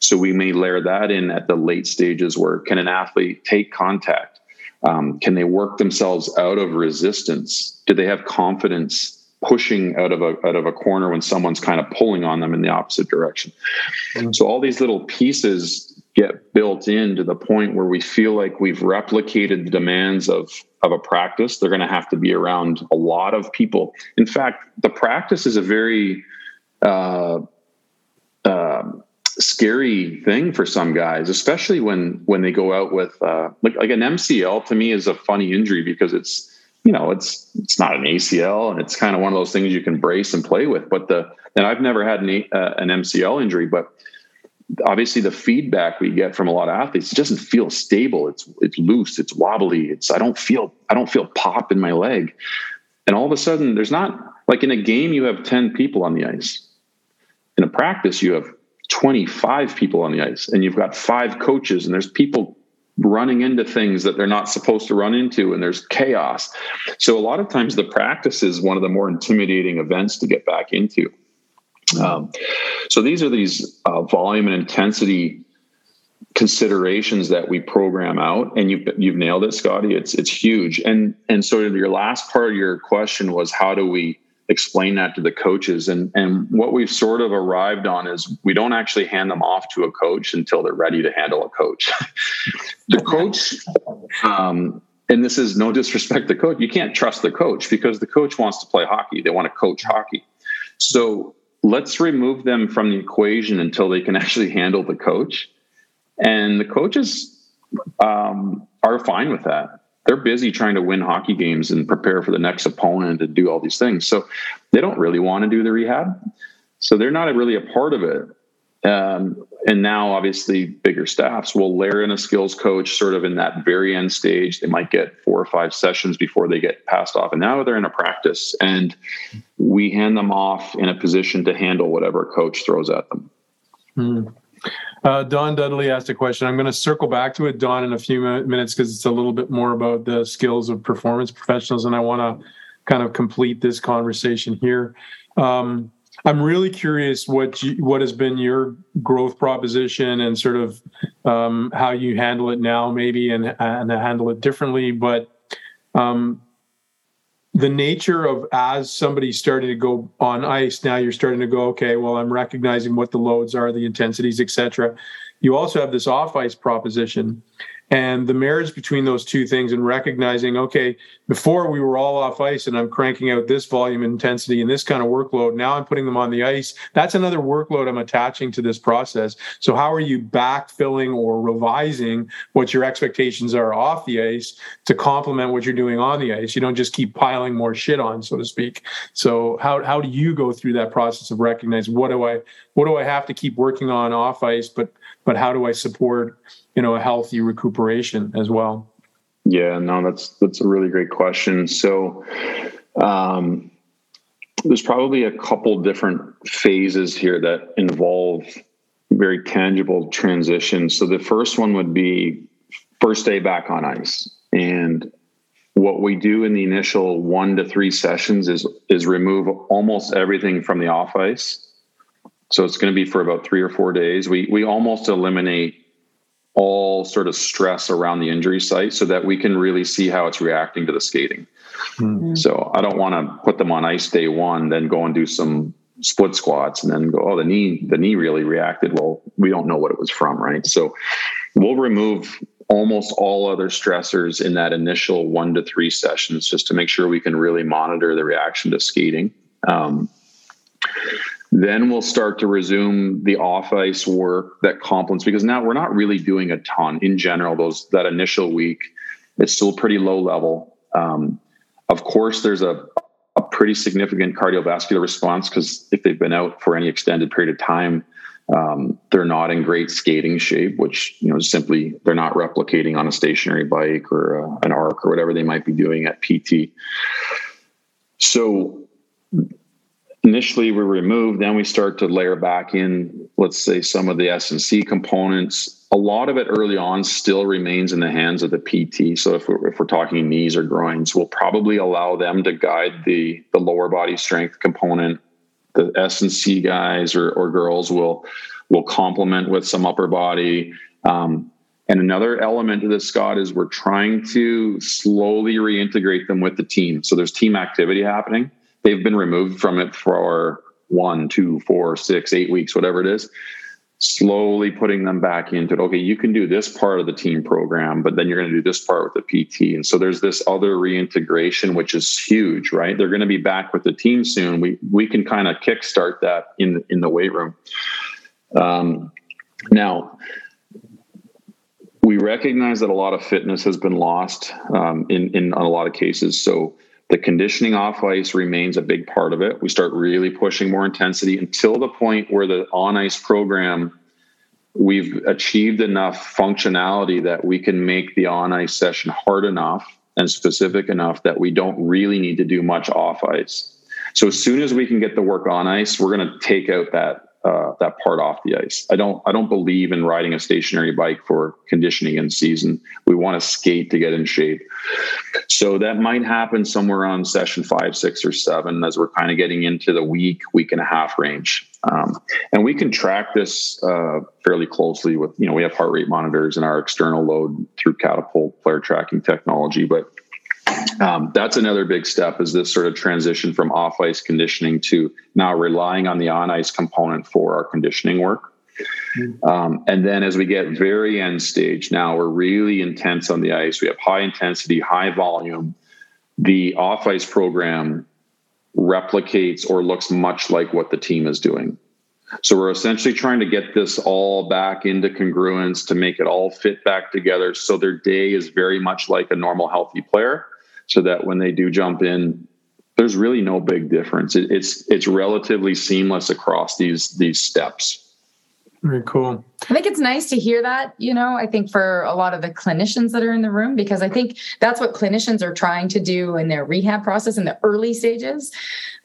So we may layer that in at the late stages where can an athlete take contact? Um, can they work themselves out of resistance? Do they have confidence pushing out of a out of a corner when someone's kind of pulling on them in the opposite direction. Mm-hmm. So all these little pieces get built in to the point where we feel like we've replicated the demands of of a practice. They're going to have to be around a lot of people. In fact, the practice is a very uh, uh, scary thing for some guys, especially when when they go out with uh, like like an MCL. To me, is a funny injury because it's you know, it's it's not an ACL, and it's kind of one of those things you can brace and play with. But the and I've never had an uh, an MCL injury, but obviously the feedback we get from a lot of athletes it doesn't feel stable. It's it's loose, it's wobbly. It's I don't feel I don't feel pop in my leg, and all of a sudden there's not like in a game you have ten people on the ice. In a practice you have 25 people on the ice and you've got five coaches and there's people running into things that they're not supposed to run into and there's chaos. So a lot of times the practice is one of the more intimidating events to get back into. Um, so these are these uh, volume and intensity considerations that we program out and you've, you've nailed it scotty. It's it's huge. And and so your last part of your question was how do we explain that to the coaches. And and what we've sort of arrived on is we don't actually hand them off to a coach until they're ready to handle a coach. The coach um, and this is no disrespect to coach you can't trust the coach because the coach wants to play hockey. They want to coach hockey. So let's remove them from the equation until they can actually handle the coach. And the coaches um, are fine with that. They're busy trying to win hockey games and prepare for the next opponent and do all these things. So they don't really want to do the rehab. So they're not really a part of it. Um, and now, obviously, bigger staffs will layer in a skills coach sort of in that very end stage. They might get four or five sessions before they get passed off. And now they're in a practice, and we hand them off in a position to handle whatever coach throws at them. Hmm. Uh, Don Dudley asked a question. I'm going to circle back to it, Don, in a few minutes because it's a little bit more about the skills of performance professionals, and I want to kind of complete this conversation here. Um, I'm really curious what you, what has been your growth proposition and sort of um, how you handle it now, maybe, and and handle it differently. But um, the nature of as somebody's starting to go on ice now, you're starting to go, okay, well, I'm recognizing what the loads are, the intensities, etc. You also have this off ice proposition and the marriage between those two things and recognizing okay before we were all off ice and i'm cranking out this volume intensity and this kind of workload now i'm putting them on the ice. That's another workload i'm attaching to this process. So how are you backfilling or revising what your expectations are off the ice to complement what you're doing on the ice? You don't just keep piling more shit on so to speak. So how, how do you go through that process of recognizing what do i what do i have to keep working on off ice but but how do i support you know a healthy recuperation as well? Yeah no that's that's a really great question. So um, there's probably a couple different phases here that involve very tangible transitions. So the first one would be first day back on ice. And what we do in the initial one to three sessions is is remove almost everything from the off ice. So it's going to be for about three or four days. We we almost eliminate all sort of stress around the injury site so that we can really see how it's reacting to the skating. Mm-hmm. So I don't want to put them on ice day one, then go and do some split squats and then go, oh, the knee, the knee really reacted. Well, we don't know what it was from, right? So we'll remove almost all other stressors in that initial one to three sessions just to make sure we can really monitor the reaction to skating. Um, then we'll start to resume the off ice work that complements because now we're not really doing a ton in general. Those that initial week, it's still pretty low level. Um, of course, there's a, a pretty significant cardiovascular response because if they've been out for any extended period of time, um, they're not in great skating shape, which you know simply they're not replicating on a stationary bike or uh, an arc or whatever they might be doing at PT. So initially we remove then we start to layer back in let's say some of the s&c components. A lot of it early on still remains in the hands of the pt so if we're, if we're talking knees or groins we'll probably allow them to guide the the lower body strength component. The s&c guys or, or girls will will complement with some upper body. Um, and another element of this, Scott, is we're trying to slowly reintegrate them with the team. So there's team activity happening they've been removed from it for one, two, four, six, eight weeks, whatever it is. Slowly putting them back into it. Okay, you can do this part of the team program, but then you're going to do this part with the PT. And so there's this other reintegration, which is huge, right? They're going to be back with the team soon. We we can kind of kickstart that in in the weight room. Um, now, we recognize that a lot of fitness has been lost um, in in a lot of cases. So the conditioning off ice remains a big part of it. We start really pushing more intensity until the point where the on ice program we've achieved enough functionality that we can make the on ice session hard enough and specific enough that we don't really need to do much off ice. So as soon as we can get the work on ice, we're going to take out that uh, that part off the ice. I don't I don't believe in riding a stationary bike for conditioning in season. We want to skate to get in shape. So that might happen somewhere on session five, six, or seven as we're kind of getting into the week, week and a half range. Um, and we can track this uh, fairly closely with you know we have heart rate monitors and our external load through Catapult player tracking technology, but um, that's another big step is this sort of transition from off ice conditioning to now relying on the on ice component for our conditioning work. Mm-hmm. Um, and then as we get very end stage, now we're really intense on the ice. We have high intensity, high volume. The off ice program replicates or looks much like what the team is doing. So we're essentially trying to get this all back into congruence to make it all fit back together so their day is very much like a normal healthy player so that when they do jump in there's really no big difference. It, it's it's relatively seamless across these these steps. Very cool. I think it's nice to hear that, you know, I think for a lot of the clinicians that are in the room, because I think that's what clinicians are trying to do in their rehab process in the early stages.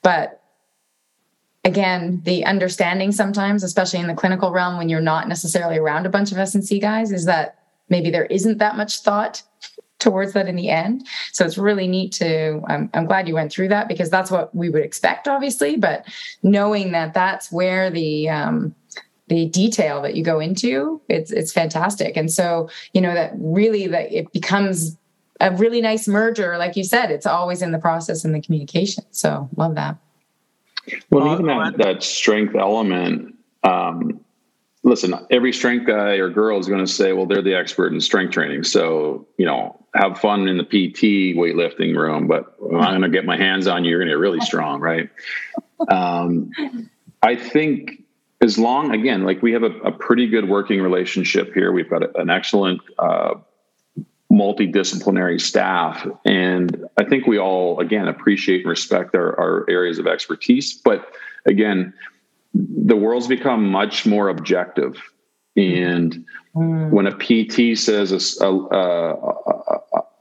But again, the understanding sometimes, especially in the clinical realm, when you're not necessarily around a bunch of S&C guys, is that maybe there isn't that much thought towards that in the end. So it's really neat to, I'm, I'm glad you went through that because that's what we would expect, obviously, but knowing that that's where the, um, the detail that you go into, it's, it's fantastic. And so, you know, that really that it becomes a really nice merger. Like you said, it's always in the process and the communication. So love that. Well, even that, that strength element, um, listen, every strength guy or girl is going to say, well, they're the expert in strength training. So, you know, have fun in the PT weightlifting room, but I'm going to get my hands on you, you're going to get really strong, right? Um, I think as long, again, like we have a, a, pretty good working relationship here. We've got an excellent uh, multidisciplinary staff. And I think we all, again, appreciate and respect our, our areas of expertise. But again, the world's become much more objective. And mm. when a PT says a, a,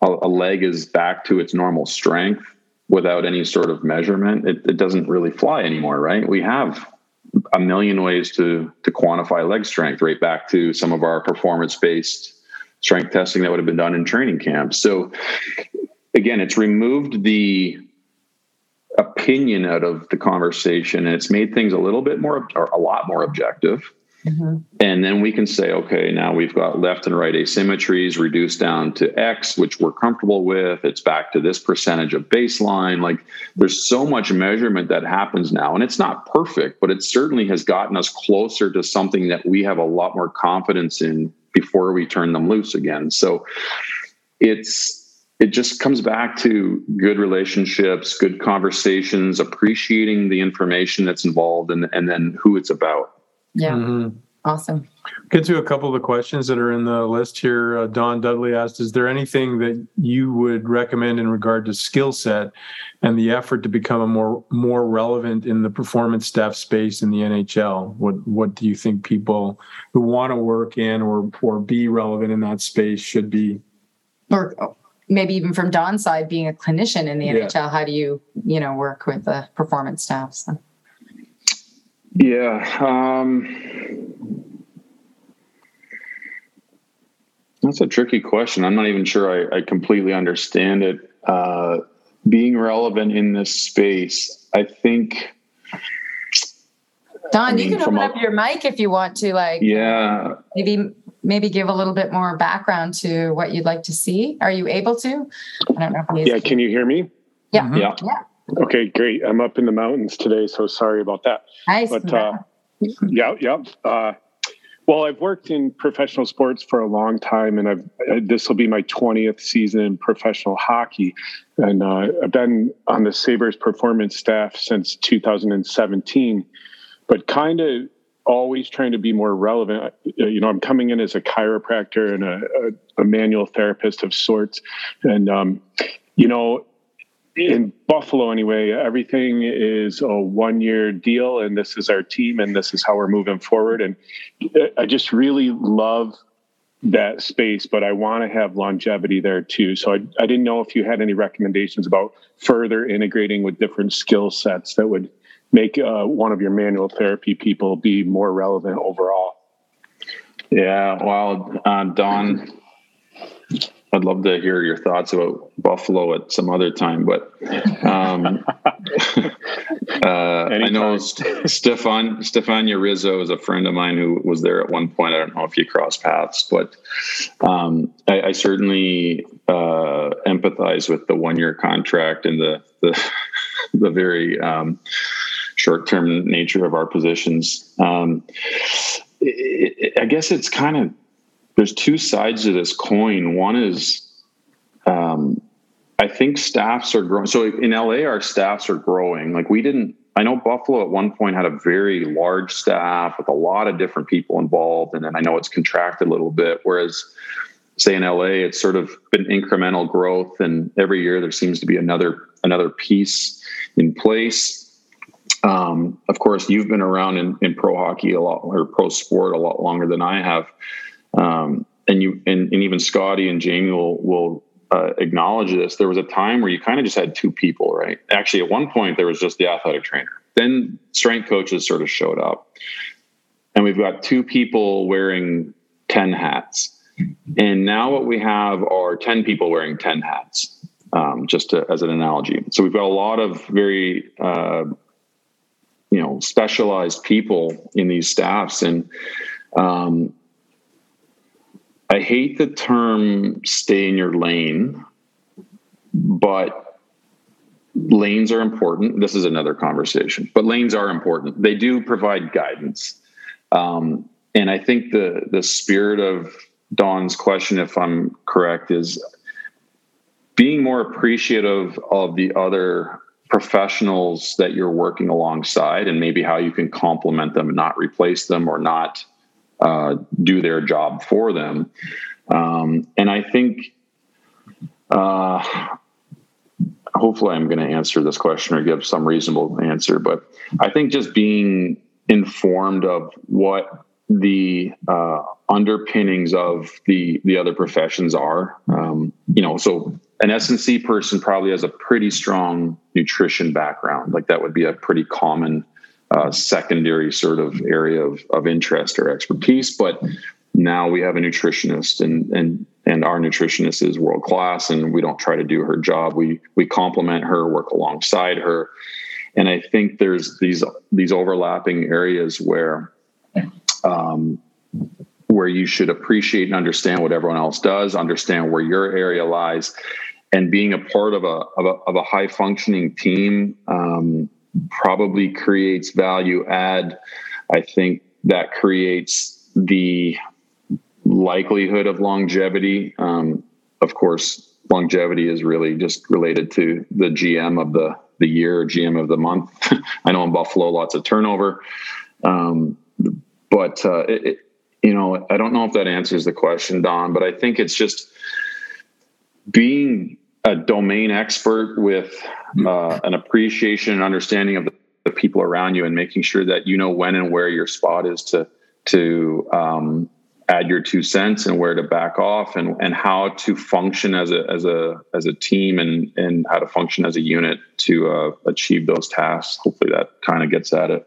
a, a, leg is back to its normal strength without any sort of measurement, it, it doesn't really fly anymore, right? We have a million ways to to quantify leg strength, right back to some of our performance based strength testing that would have been done in training camps. So again, it's removed the opinion out of the conversation and it's made things a little bit more or a lot more objective. Mm-hmm. and then we can say okay now we've got left and right asymmetries reduced down to x which we're comfortable with. It's back to this percentage of baseline. Like there's so much measurement that happens now and it's not perfect but it certainly has gotten us closer to something that we have a lot more confidence in before we turn them loose again. So it's it just comes back to good relationships, good conversations, appreciating the information that's involved, and and then who it's about. Yeah, mm-hmm. awesome. Get to a couple of the questions that are in the list here. Uh, Don Dudley asked, "Is there anything that you would recommend in regard to skill set and the effort to become a more more relevant in the performance staff space in the NHL? What what do you think people who want to work in or or be relevant in that space should be?" Or maybe even from Don's side, being a clinician in the yeah. NHL, how do you, you know, work with the performance staff? So. Yeah. Um, that's a tricky question. I'm not even sure I, I completely understand it. Uh, being relevant in this space, I think. Don, I mean, you can open a, up your mic if you want to, like, yeah, maybe maybe give a little bit more background to what you'd like to see? Are you able to? I don't know. yeah, can you hear me? Yeah. Mm-hmm. Yeah. yeah. Okay, great. I'm up in the mountains today, so sorry about that. Nice. But uh, yeah, yeah. Uh, well, I've worked in professional sports for a long time, and I've uh, this will be my 20th season in professional hockey, and uh, I've been on the Sabres performance staff since 2017. But kind of always trying to be more relevant. Uh, you know, I'm coming in as a chiropractor and a, a, a manual therapist of sorts. And, um, you know, in Buffalo, anyway, everything is a one year deal, and this is our team, and this is how we're moving forward. And I just really love that space, but I want to have longevity there too. So I, I didn't know if you had any recommendations about further integrating with different skill sets that would make uh, one of your manual therapy people be more relevant overall. Yeah, well, uh, Don, I'd love to hear your thoughts about Buffalo at some other time, but um, uh, I know Stefan Stefania Rizzo is a friend of mine who was there at one point. I don't know if you cross paths, but um, I, I, certainly uh, empathize with the one year contract and the the, the very um, short term nature of our positions. Um, it, it, I guess it's kind of there's two sides to this coin. One is um, I think staffs are growing. So in LA, our staffs are growing. Like we didn't I know Buffalo at one point had a very large staff with a lot of different people involved, and then I know it's contracted a little bit. Whereas, say in LA, it's sort of been incremental growth, and every year there seems to be another another piece in place. Um, of course, you've been around in, in pro hockey a lot or pro sport a lot longer than I have, um, and you and, and even Scotty and Jamie will will uh, acknowledge this. There was a time where you kind of just had two people, right? Actually, at one point there was just the athletic trainer. Then strength coaches sort of showed up, and we've got two people wearing ten hats. And now what we have are ten people wearing ten hats. Um, just to, as an analogy. So we've got a lot of very uh, you know specialized people in these staffs. And um, i hate the term stay in your lane but lanes are important. This is another conversation but lanes are important. They do provide guidance. Um, and i think the the spirit of don's question if i'm correct is being more appreciative of the other professionals that you're working alongside and maybe how you can complement them and not replace them or not uh, do their job for them. Um, and I think, uh, hopefully, I'm going to answer this question or give some reasonable answer, but I think just being informed of what the uh, underpinnings of the the other professions are. Um, you know, so an S&C person probably has a pretty strong nutrition background. Like that would be a pretty common uh, secondary sort of area of, of interest or expertise. But now we have a nutritionist and and and our nutritionist is world class and we don't try to do her job. We we complement her, work alongside her. And I think there's these these overlapping areas where um, where you should appreciate and understand what everyone else does, understand where your area lies, and being a part of a of a, of a high functioning team um, probably creates value add. I think that creates the likelihood of longevity. Um, of course, longevity is really just related to the GM of the the year, GM of the month. I know in Buffalo, lots of turnover, um, but uh, it, it, you know, I don't know if that answers the question, Don. But I think it's just being a domain expert with uh, an appreciation and understanding of the, the, people around you and making sure that you know when and where your spot is to to um, add your two cents and where to back off and and how to function as a as a as a team and and how to function as a unit to uh, achieve those tasks. Hopefully that kind of gets at it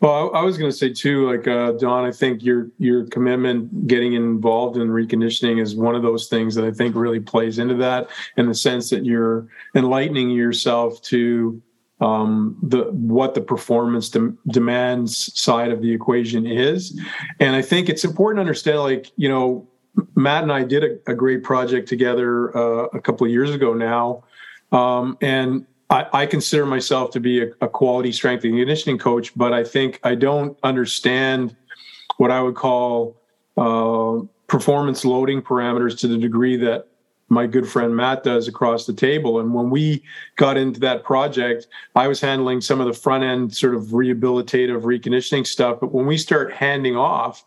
well, I was going to say too, like uh, Don, I think your your commitment, getting involved in reconditioning, is one of those things that I think really plays into that, in the sense that you're enlightening yourself to um, the what the performance de- demands side of the equation is, and I think it's important to understand, like you know, Matt and I did a, a great project together uh, a couple of years ago now, um, and I, I, consider myself to be a, a, quality strength and conditioning coach, but I think I don't understand what I would call uh, performance loading parameters to the degree that my good friend Matt does across the table. And when we got into that project, I was handling some of the front end sort of rehabilitative reconditioning stuff. But when we start handing off,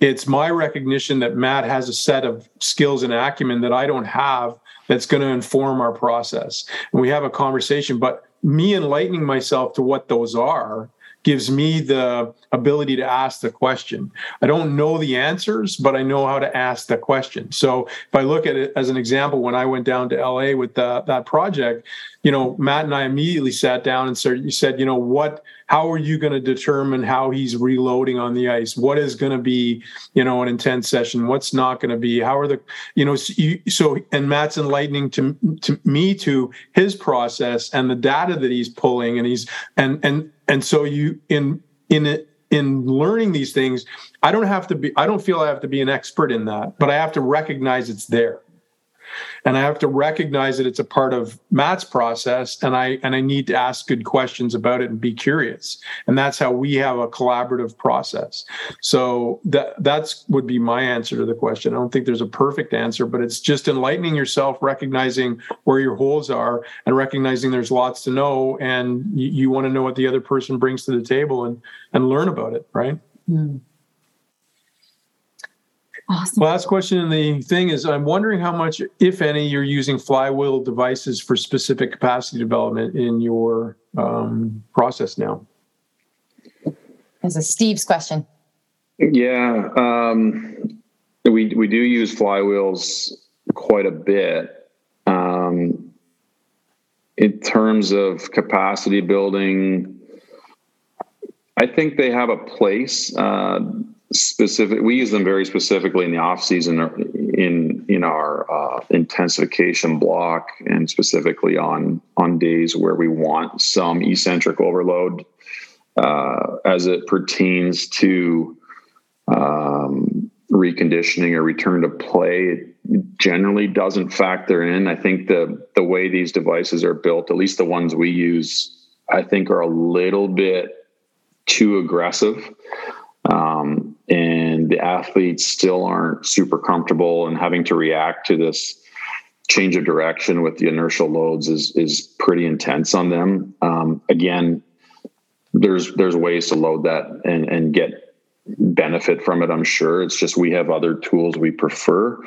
it's my recognition that Matt has a set of skills and acumen that I don't have that's going to inform our process. And we have a conversation, but me enlightening myself to what those are gives me the ability to ask the question. I don't know the answers, but I know how to ask the question. So if I look at it as an example, when I went down to LA with the, that project, you know, Matt and I immediately sat down and said, you said, you know, what how are you going to determine how he's reloading on the ice? What is going to be you know an intense session? What's not going to be? How are the you know so and matt's enlightening to to me to his process and the data that he's pulling and he's and and and so you in in it in learning these things i don't have to be i don't feel i have to be an expert in that but i have to recognize it's there and I have to recognize that it's a part of Matt's process, and I and I need to ask good questions about it and be curious, and that's how we have a collaborative process. So that that's would be my answer to the question. I don't think there's a perfect answer, but it's just enlightening yourself, recognizing where your holes are, and recognizing there's lots to know, and you, you want to know what the other person brings to the table and and learn about it, right? Mm. Awesome. Last question in the thing is I'm wondering how much, if any, you're using flywheel devices for specific capacity development in your um, process now. This is Steve's question. Yeah, um, we we do use flywheels quite a bit. Um, in terms of capacity building, I think they have a place. Uh, specific we use them very specifically in the off season in in our uh, intensification block and specifically on on days where we want some eccentric overload uh, as it pertains to um, reconditioning or return to play it generally doesn't factor in. I think the the way these devices are built at least the ones we use i think are a little bit too aggressive. Um, the athletes still aren't super comfortable and having to react to this change of direction with the inertial loads is is pretty intense on them. Um, again, there's there's ways to load that and and get benefit from it. I'm sure it's just we have other tools we prefer.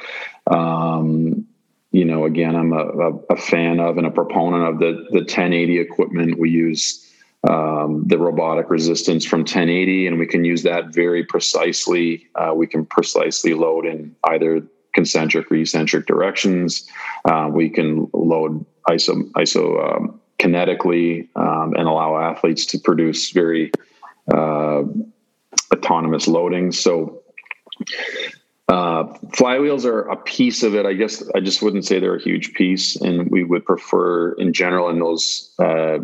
Um, you know, again, I'm a, a, a, fan of and a proponent of the the 1080 equipment we use um, the robotic resistance from 1080, and we can use that very precisely. Uh, we can precisely load in either concentric or eccentric directions. Uh, we can load iso iso um, kinetically um, and allow athletes to produce very uh, autonomous loading. So. Uh, flywheels are a piece of it. I guess I just wouldn't say they're a huge piece, and we would prefer, in general, in those uh,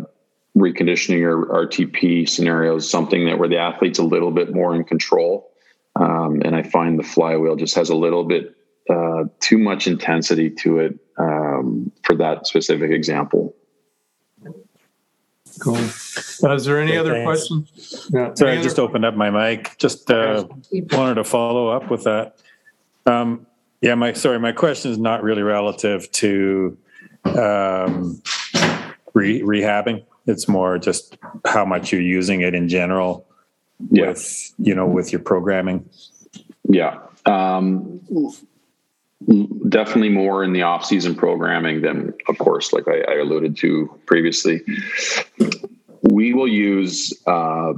reconditioning or RTP scenarios, something that where the athlete's a little bit more in control. Um, and I find the flywheel just has a little bit uh, too much intensity to it um, for that specific example. Cool. Uh, is there any okay, other thanks. questions? Yeah. Sorry, I just opened up my mic. Just uh, wanted to follow up with that. Um, yeah, my sorry, my question is not really relative to um, re- rehabbing. It's more just how much you're using it in general yeah. with you know with your programming. Yeah. Um, definitely more in the off-season programming than of course like I, I alluded to previously we will use uh,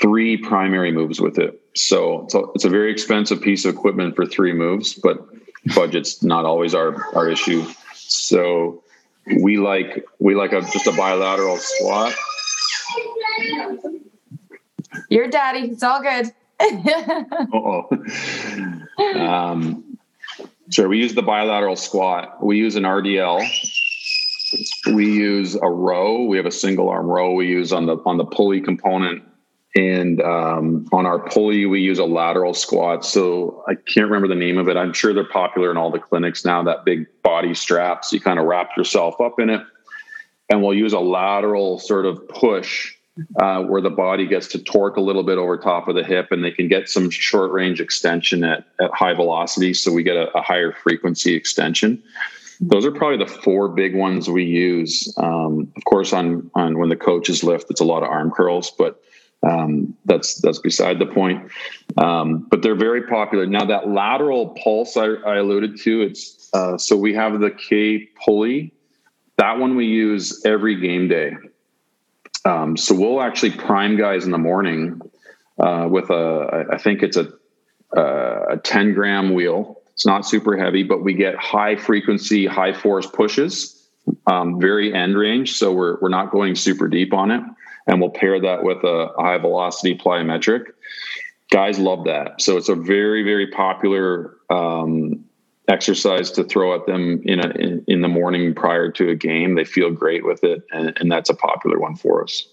three primary moves with it so, so it's a very expensive piece of equipment for three moves but budget's not always our our issue so we like we like a just a bilateral squat. Your daddy. It's all good. oh. Um, sure. We use the bilateral squat. We use an RDL. We use a row. We have a single arm row. We use on the on the pulley component and um, on our pulley, we use a lateral squat. So I can't remember the name of it. I'm sure they're popular in all the clinics now. That big body strap. So you kind of wrap yourself up in it. And we'll use a lateral sort of push uh, where the body gets to torque a little bit over top of the hip and they can get some short range extension at, at high velocity. So we get a, a higher frequency extension. Those are probably the four big ones we use. Um, of course, on on when the coaches lift, it's a lot of arm curls, but um, that's that's beside the point. Um, but they're very popular now. That lateral pulse I, I alluded to, it's uh, so we have the K pulley. That one we use every game day. Um, so we'll actually prime guys in the morning uh, with a, I think it's a, a 10 gram wheel. It's not super heavy, but we get high frequency, high force pushes, um, very end range. So we're, we're not going super deep on it and we'll pair that with a high velocity plyometric. Guys love that. So it's a very, very popular um, exercise to throw at them in, a, in, in the morning prior to a game. They feel great with it, and, and that's a popular one for us.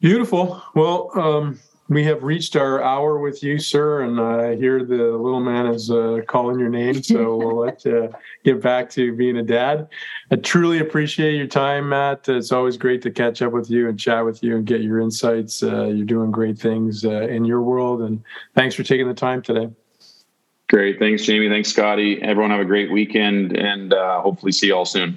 Beautiful. Well, um, we have reached our hour with you, sir, and I hear the little man is uh, calling your name. So we'll let you get back to being a dad. I truly appreciate your time, Matt. It's always great to catch up with you and chat with you and get your insights. Uh, you're doing great things uh, in your world, and thanks for taking the time today. Great. Thanks, Jamie. Thanks, Scotty. Everyone have a great weekend and uh, hopefully see you all soon.